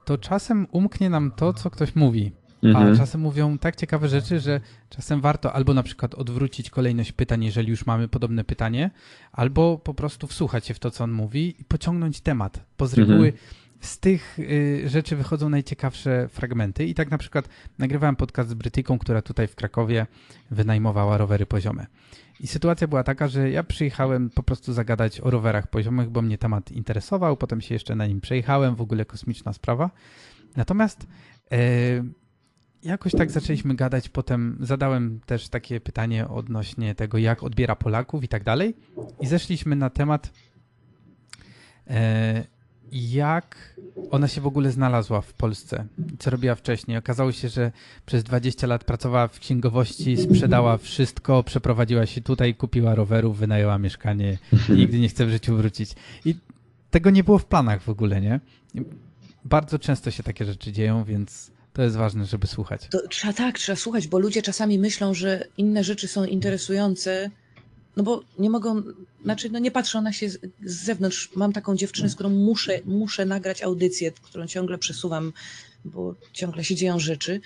to czasem umknie nam to, co ktoś mówi. A Mhm. czasem mówią tak ciekawe rzeczy, że czasem warto albo na przykład odwrócić kolejność pytań, jeżeli już mamy podobne pytanie, albo po prostu wsłuchać się w to, co on mówi i pociągnąć temat. Bo z reguły Mhm. z tych y, rzeczy wychodzą najciekawsze fragmenty. I tak na przykład nagrywałem podcast z Brytyjką, która tutaj w Krakowie wynajmowała rowery poziome. I sytuacja była taka, że ja przyjechałem po prostu zagadać o rowerach poziomych, bo mnie temat interesował, potem się jeszcze na nim przejechałem, w ogóle kosmiczna sprawa. Natomiast e, jakoś tak zaczęliśmy gadać, potem zadałem też takie pytanie odnośnie tego, jak odbiera Polaków i tak dalej. I zeszliśmy na temat, e, jak ona się w ogóle znalazła w Polsce, co robiła wcześniej. Okazało się, że przez 20 lat pracowała w księgowości, sprzedała wszystko, przeprowadziła się tutaj, kupiła rowerów, wynajęła mieszkanie i nigdy nie chce w życiu wrócić. I tego nie było w planach w ogóle, nie? Bardzo często się takie rzeczy dzieją, więc to jest ważne, żeby słuchać. To trzeba tak, trzeba słuchać, bo ludzie czasami myślą, że inne rzeczy są interesujące, no bo nie mogą, znaczy no nie patrzą na się z, z zewnątrz. Mam taką dziewczynę, z którą muszę, muszę nagrać audycję, którą ciągle przesuwam, bo ciągle się dzieją rzeczy,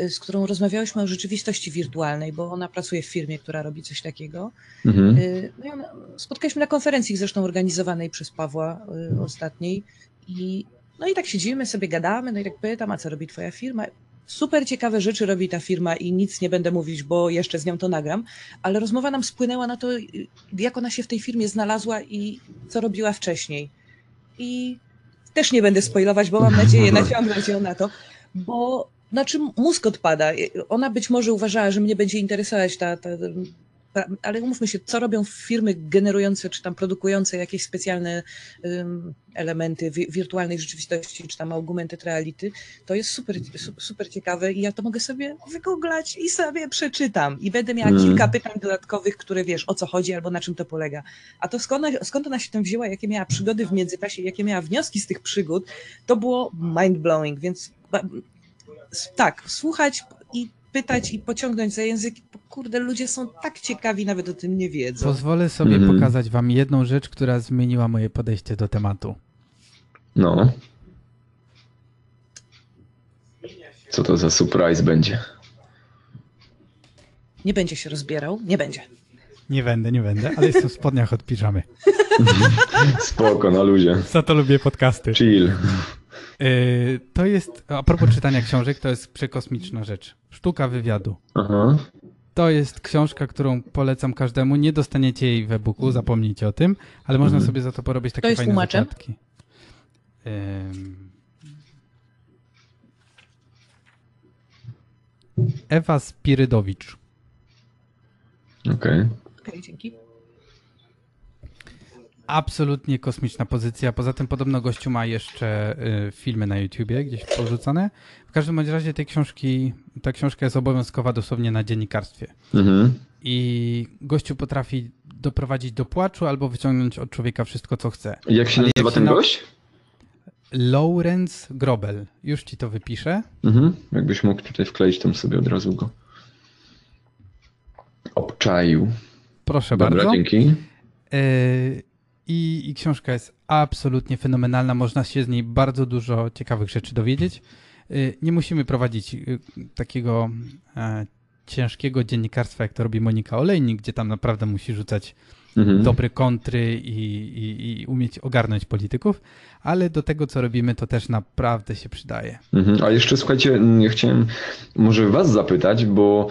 y, z którą rozmawiałyśmy o rzeczywistości wirtualnej, bo ona pracuje w firmie, która robi coś takiego. Mhm. Y, No i ona, spotkaliśmy na konferencji zresztą organizowanej przez Pawła y, ostatniej i no i tak siedzimy sobie, gadamy, no i tak pytam, a co robi twoja firma? Super ciekawe rzeczy robi ta firma i nic nie będę mówić, bo jeszcze z nią to nagram, ale rozmowa nam spłynęła na to, jak ona się w tej firmie znalazła i co robiła wcześniej. I też nie będę spoilować, bo mam nadzieję, naciągnąć ją na to, bo znaczy mózg odpada. Ona być może uważała, że mnie będzie interesować ta, ta ale umówmy się, co robią firmy generujące czy tam produkujące jakieś specjalne um, elementy wi wirtualnej rzeczywistości, czy tam augmented reality, to jest super, su super ciekawe i ja to mogę sobie wygooglać i sobie przeczytam i będę miała Mm. kilka pytań dodatkowych, które wiesz, o co chodzi albo na czym to polega. A to skąd, skąd ona się tym wzięła, jakie miała przygody w międzyczasie, jakie miała wnioski z tych przygód, to było mind-blowing, więc tak, słuchać i pytać i pociągnąć za język. bo Kurde, ludzie są tak ciekawi, nawet o tym nie wiedzą. Pozwolę sobie Mhm. pokazać wam jedną rzecz, która zmieniła moje podejście do tematu. No. Co to za surprise będzie? Nie będzie się rozbierał, nie będzie. Nie będę, nie będę, ale jestem w spodniach od piżamy. Spoko, na luzie. Za to lubię podcasty. Chill. Yy, to jest, a propos czytania książek, to jest przekosmiczna rzecz. Sztuka wywiadu. Aha. To jest książka, którą polecam każdemu. Nie dostaniecie jej w e-booku, zapomnijcie o tym, ale można Mhm. sobie za to porobić takie Kto jest fajne tłumaczem? zakładki. Ym. Ewa Spirydowicz. Okej. Okej, dzięki. Absolutnie kosmiczna pozycja. Poza tym podobno gościu ma jeszcze y, filmy na YouTubie gdzieś porzucane. W każdym bądź razie tej książki, ta książka jest obowiązkowa dosłownie na dziennikarstwie. Mhm. I gościu potrafi doprowadzić do płaczu albo wyciągnąć od człowieka wszystko, co chce. Jak się Ale jak nazywa się ten na- gość? Lawrence Grobel. Już ci to wypiszę. Mhm. Jakbyś mógł tutaj wkleić tam sobie od razu go. Obczaił. Proszę Dobra, bardzo. dzięki. Yy, I, I książka jest absolutnie fenomenalna. Można się z niej bardzo dużo ciekawych rzeczy dowiedzieć. Yy, Nie musimy prowadzić yy, takiego e, ciężkiego dziennikarstwa, jak to robi Monika Olejnik, gdzie tam naprawdę musi rzucać Mhm. dobre kontry i, i, i umieć ogarnąć polityków, ale do tego, co robimy, to też naprawdę się przydaje. Mhm. A jeszcze słuchajcie, chciałem może was zapytać, bo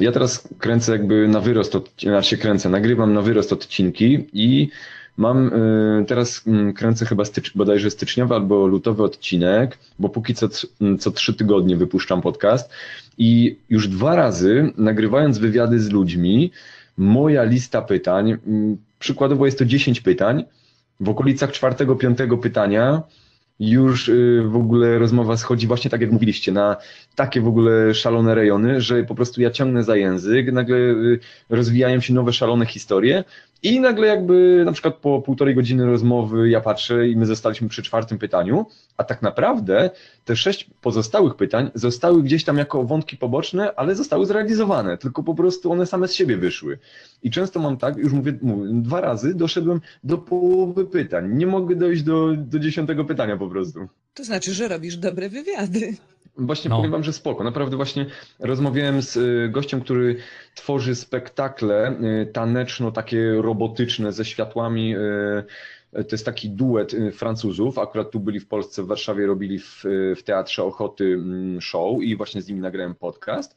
ja teraz kręcę jakby na wyrost, znaczy kręcę, nagrywam na wyrost odcinki i mam y, teraz mm, kręcę chyba stycz, bodajże styczniowy albo lutowy odcinek, bo póki co, mm, co trzy tygodnie wypuszczam podcast i już dwa razy nagrywając wywiady z ludźmi, moja lista pytań, mm, przykładowo jest to 10 pytań, w okolicach czwartego, piątego pytania już y, w ogóle rozmowa schodzi właśnie tak jak mówiliście, na takie w ogóle szalone rejony, że po prostu ja ciągnę za język, nagle y, rozwijają się nowe szalone historie i nagle jakby na przykład po półtorej godziny rozmowy ja patrzę i my zostaliśmy przy czwartym pytaniu, a tak naprawdę te sześć pozostałych pytań zostały gdzieś tam jako wątki poboczne, ale zostały zrealizowane, tylko po prostu one same z siebie wyszły. I często mam tak, już mówię, mówię dwa razy doszedłem do połowy pytań, nie mogę dojść do, do dziesiątego pytania po prostu. To znaczy, że robisz dobre wywiady. Właśnie No. powiem wam, że spoko. Naprawdę właśnie rozmawiałem z y, gościem, który tworzy spektakle y, taneczno, takie robotyczne ze światłami. y, To jest taki duet Francuzów. Akurat tu byli w Polsce, w Warszawie robili w, w Teatrze Ochoty mm, show i właśnie z nimi nagrałem podcast.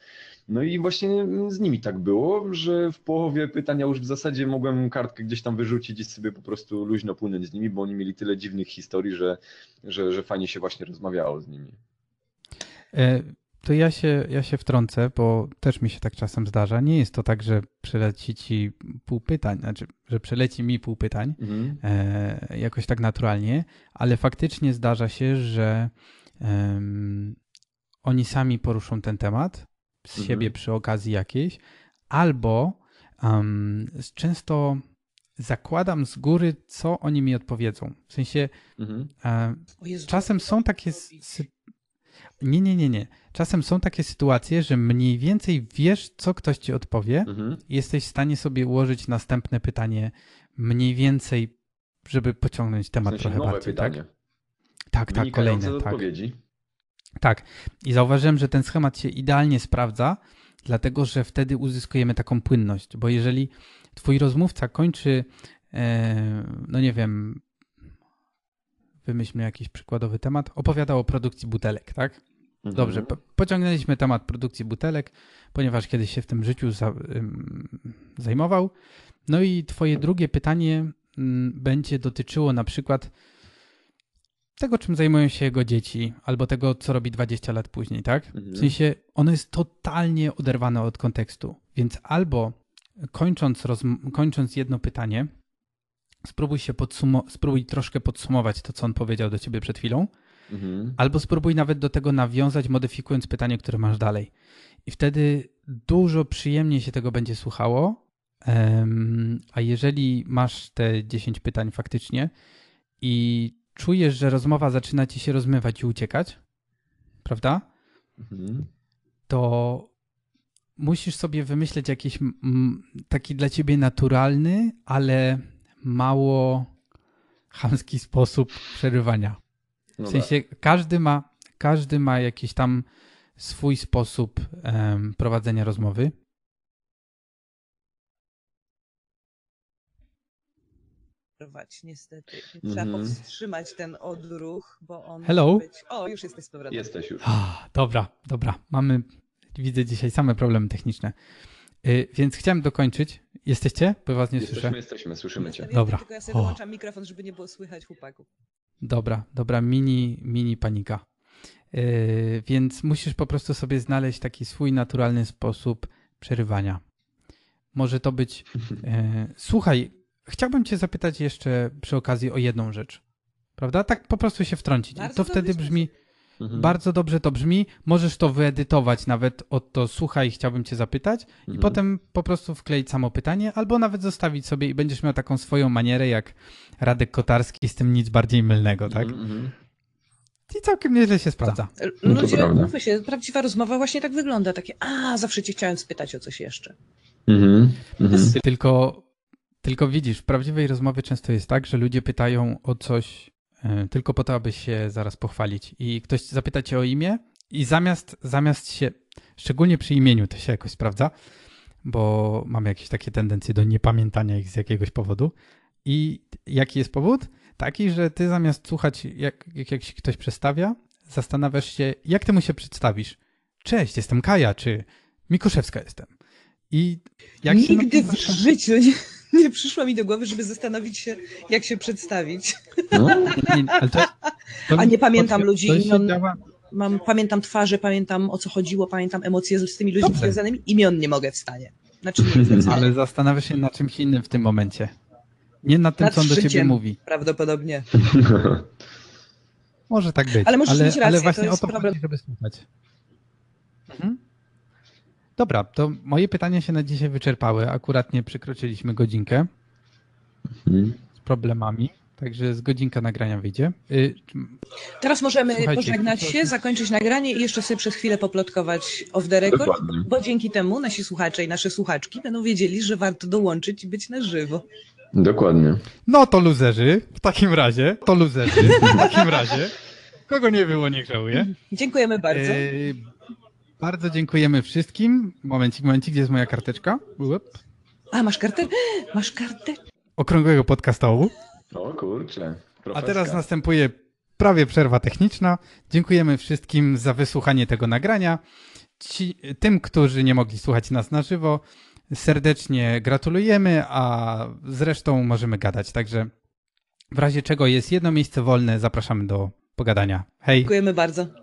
No i właśnie z nimi tak było, że w połowie pytania już w zasadzie mogłem kartkę gdzieś tam wyrzucić i sobie po prostu luźno płynąć z nimi, bo oni mieli tyle dziwnych historii, że, że, że fajnie się właśnie rozmawiało z nimi. E, To ja się, ja się wtrącę, bo też mi się tak czasem zdarza. Nie jest to tak, że przeleci ci pół pytań, znaczy, że przeleci mi pół pytań Mhm. e, jakoś tak naturalnie, ale faktycznie zdarza się, że oni sami poruszą ten temat z Mhm. siebie przy okazji jakiejś, albo z- często zakładam z góry, co oni mi odpowiedzą. W sensie Mhm. e, Czasem są takie. Sy... Nie, nie, nie, nie. Czasem są takie sytuacje, że mniej więcej wiesz, co ktoś ci odpowie, Mhm. i jesteś w stanie sobie ułożyć następne pytanie mniej więcej, żeby pociągnąć W temat sensie trochę bardziej. pytanie. Tak, tak, tak kolejne. Tak, odpowiedzi. tak. I zauważyłem, że ten schemat się idealnie sprawdza, dlatego że wtedy uzyskujemy taką płynność, bo jeżeli twój rozmówca kończy, e, no nie wiem, wymyślmy jakiś przykładowy temat, opowiadał o produkcji butelek, tak? Mhm. Dobrze, po, pociągnęliśmy temat produkcji butelek, ponieważ kiedyś się w tym życiu za, zajmował. No i twoje drugie pytanie ym, będzie dotyczyło na przykład tego, czym zajmują się jego dzieci, albo tego, co robi 20 lat później, tak? Mhm. W sensie ono jest totalnie oderwane od kontekstu, więc albo kończąc, kończąc jedno pytanie, spróbuj się podsumo- spróbuj troszkę podsumować to, co on powiedział do ciebie przed chwilą, Mhm. Albo spróbuj nawet do tego nawiązać, modyfikując pytanie, które masz dalej. I wtedy dużo przyjemniej się tego będzie słuchało. A jeżeli masz te 10 pytań faktycznie i czujesz, że rozmowa zaczyna ci się rozmywać i uciekać, prawda? Mhm. To musisz sobie wymyśleć jakiś taki dla ciebie naturalny, ale mało chamski sposób przerywania. No w sensie tak. każdy ma, każdy ma jakiś tam swój sposób um, prowadzenia rozmowy. Niestety. Trzeba mm -hmm. powstrzymać ten odruch, bo on. Hello? Być... O, już jesteś z powrotem. Jesteś już. Dobra, dobra. Mamy, widzę dzisiaj same problemy techniczne. Yy, więc chciałem dokończyć, Jesteście? Bo was nie Jesteśmy, słyszę. jesteśmy, słyszymy cię. Dobra. Tylko ja sobie O. wyłączam mikrofon, żeby nie było słychać chłopaków. Dobra, dobra, mini, mini panika. Yy, więc musisz po prostu sobie znaleźć taki swój naturalny sposób przerywania. Może to być. Yy, słuchaj, chciałbym Cię zapytać jeszcze przy okazji o jedną rzecz. Prawda? Tak po prostu się wtrącić. I Bardzo to wtedy sposób. brzmi. Mhm. Bardzo dobrze to brzmi. Możesz to wyedytować nawet od to słuchaj, chciałbym Cię zapytać, i Mhm. potem po prostu wkleić samo pytanie, albo nawet zostawić sobie i będziesz miał taką swoją manierę, jak Radek Kotarski z tym nic bardziej mylnego, tak? Mhm, mhm. I całkiem nieźle się sprawdza. No to Ludzie, mówmy się, prawdziwa rozmowa właśnie tak wygląda. Takie, a, zawsze cię chciałem spytać o coś jeszcze. Mhm, mhm. Tylko, tylko widzisz, w prawdziwej rozmowie często jest tak, że ludzie pytają o coś e, tylko po to, aby się zaraz pochwalić. I ktoś zapyta cię o imię i zamiast, zamiast się, szczególnie przy imieniu to się jakoś sprawdza, bo mamy jakieś takie tendencje do niepamiętania ich z jakiegoś powodu. I jaki jest powód? Taki, że ty zamiast słuchać, jak, jak, jak się ktoś przedstawia, zastanawiasz się, jak ty mu się przedstawisz. Cześć, jestem Kaja, czy Mikuszewska jestem. I jak się Nigdy tym w życiu nie, nie przyszło mi do głowy, żeby zastanowić się, jak się przedstawić. No, Nie, ale to, to A nie pamiętam ludzi to imion. Mam, pamiętam twarze, pamiętam o co chodziło, pamiętam emocje z, tymi ludźmi Dobrze. związanymi. Imion nie mogę w stanie. Znaczy w stanie. Ale zastanawiasz się nad czymś innym w tym momencie. Nie nad tym, Nad co on do ciebie mówi. Prawdopodobnie. Może tak być. Ale możesz ale, mieć rację, ale to właśnie o jest to problem. chodzi, żeby słuchać. Mhm. Dobra, to moje pytania się na dzisiaj wyczerpały. Akurat nie przekroczyliśmy godzinkę Mhm. z problemami, także z godzinka nagrania wyjdzie. Y, Teraz możemy Słuchajcie, pożegnać się, zakończyć nagranie i jeszcze sobie przez chwilę poplotkować off the record, Dokładnie. bo dzięki temu nasi słuchacze i nasze słuchaczki będą wiedzieli, że warto dołączyć i być na żywo. Dokładnie. No to luzerzy, w takim razie. To luzerzy, w takim razie. Kogo nie było, niech żałuje. Dziękujemy bardzo. E, bardzo dziękujemy wszystkim. Momencik, momencik, gdzie jest moja karteczka? Łup. A, masz kartę? Masz kartę? Okrągłego podcastołu. O kurczę. A profeska. teraz następuje prawie przerwa techniczna. Dziękujemy wszystkim za wysłuchanie tego nagrania. Ci, tym, którzy nie mogli słuchać nas na żywo, serdecznie gratulujemy, a zresztą możemy gadać. Także w razie czego jest jedno miejsce wolne, zapraszamy do pogadania. Hej! Dziękujemy bardzo.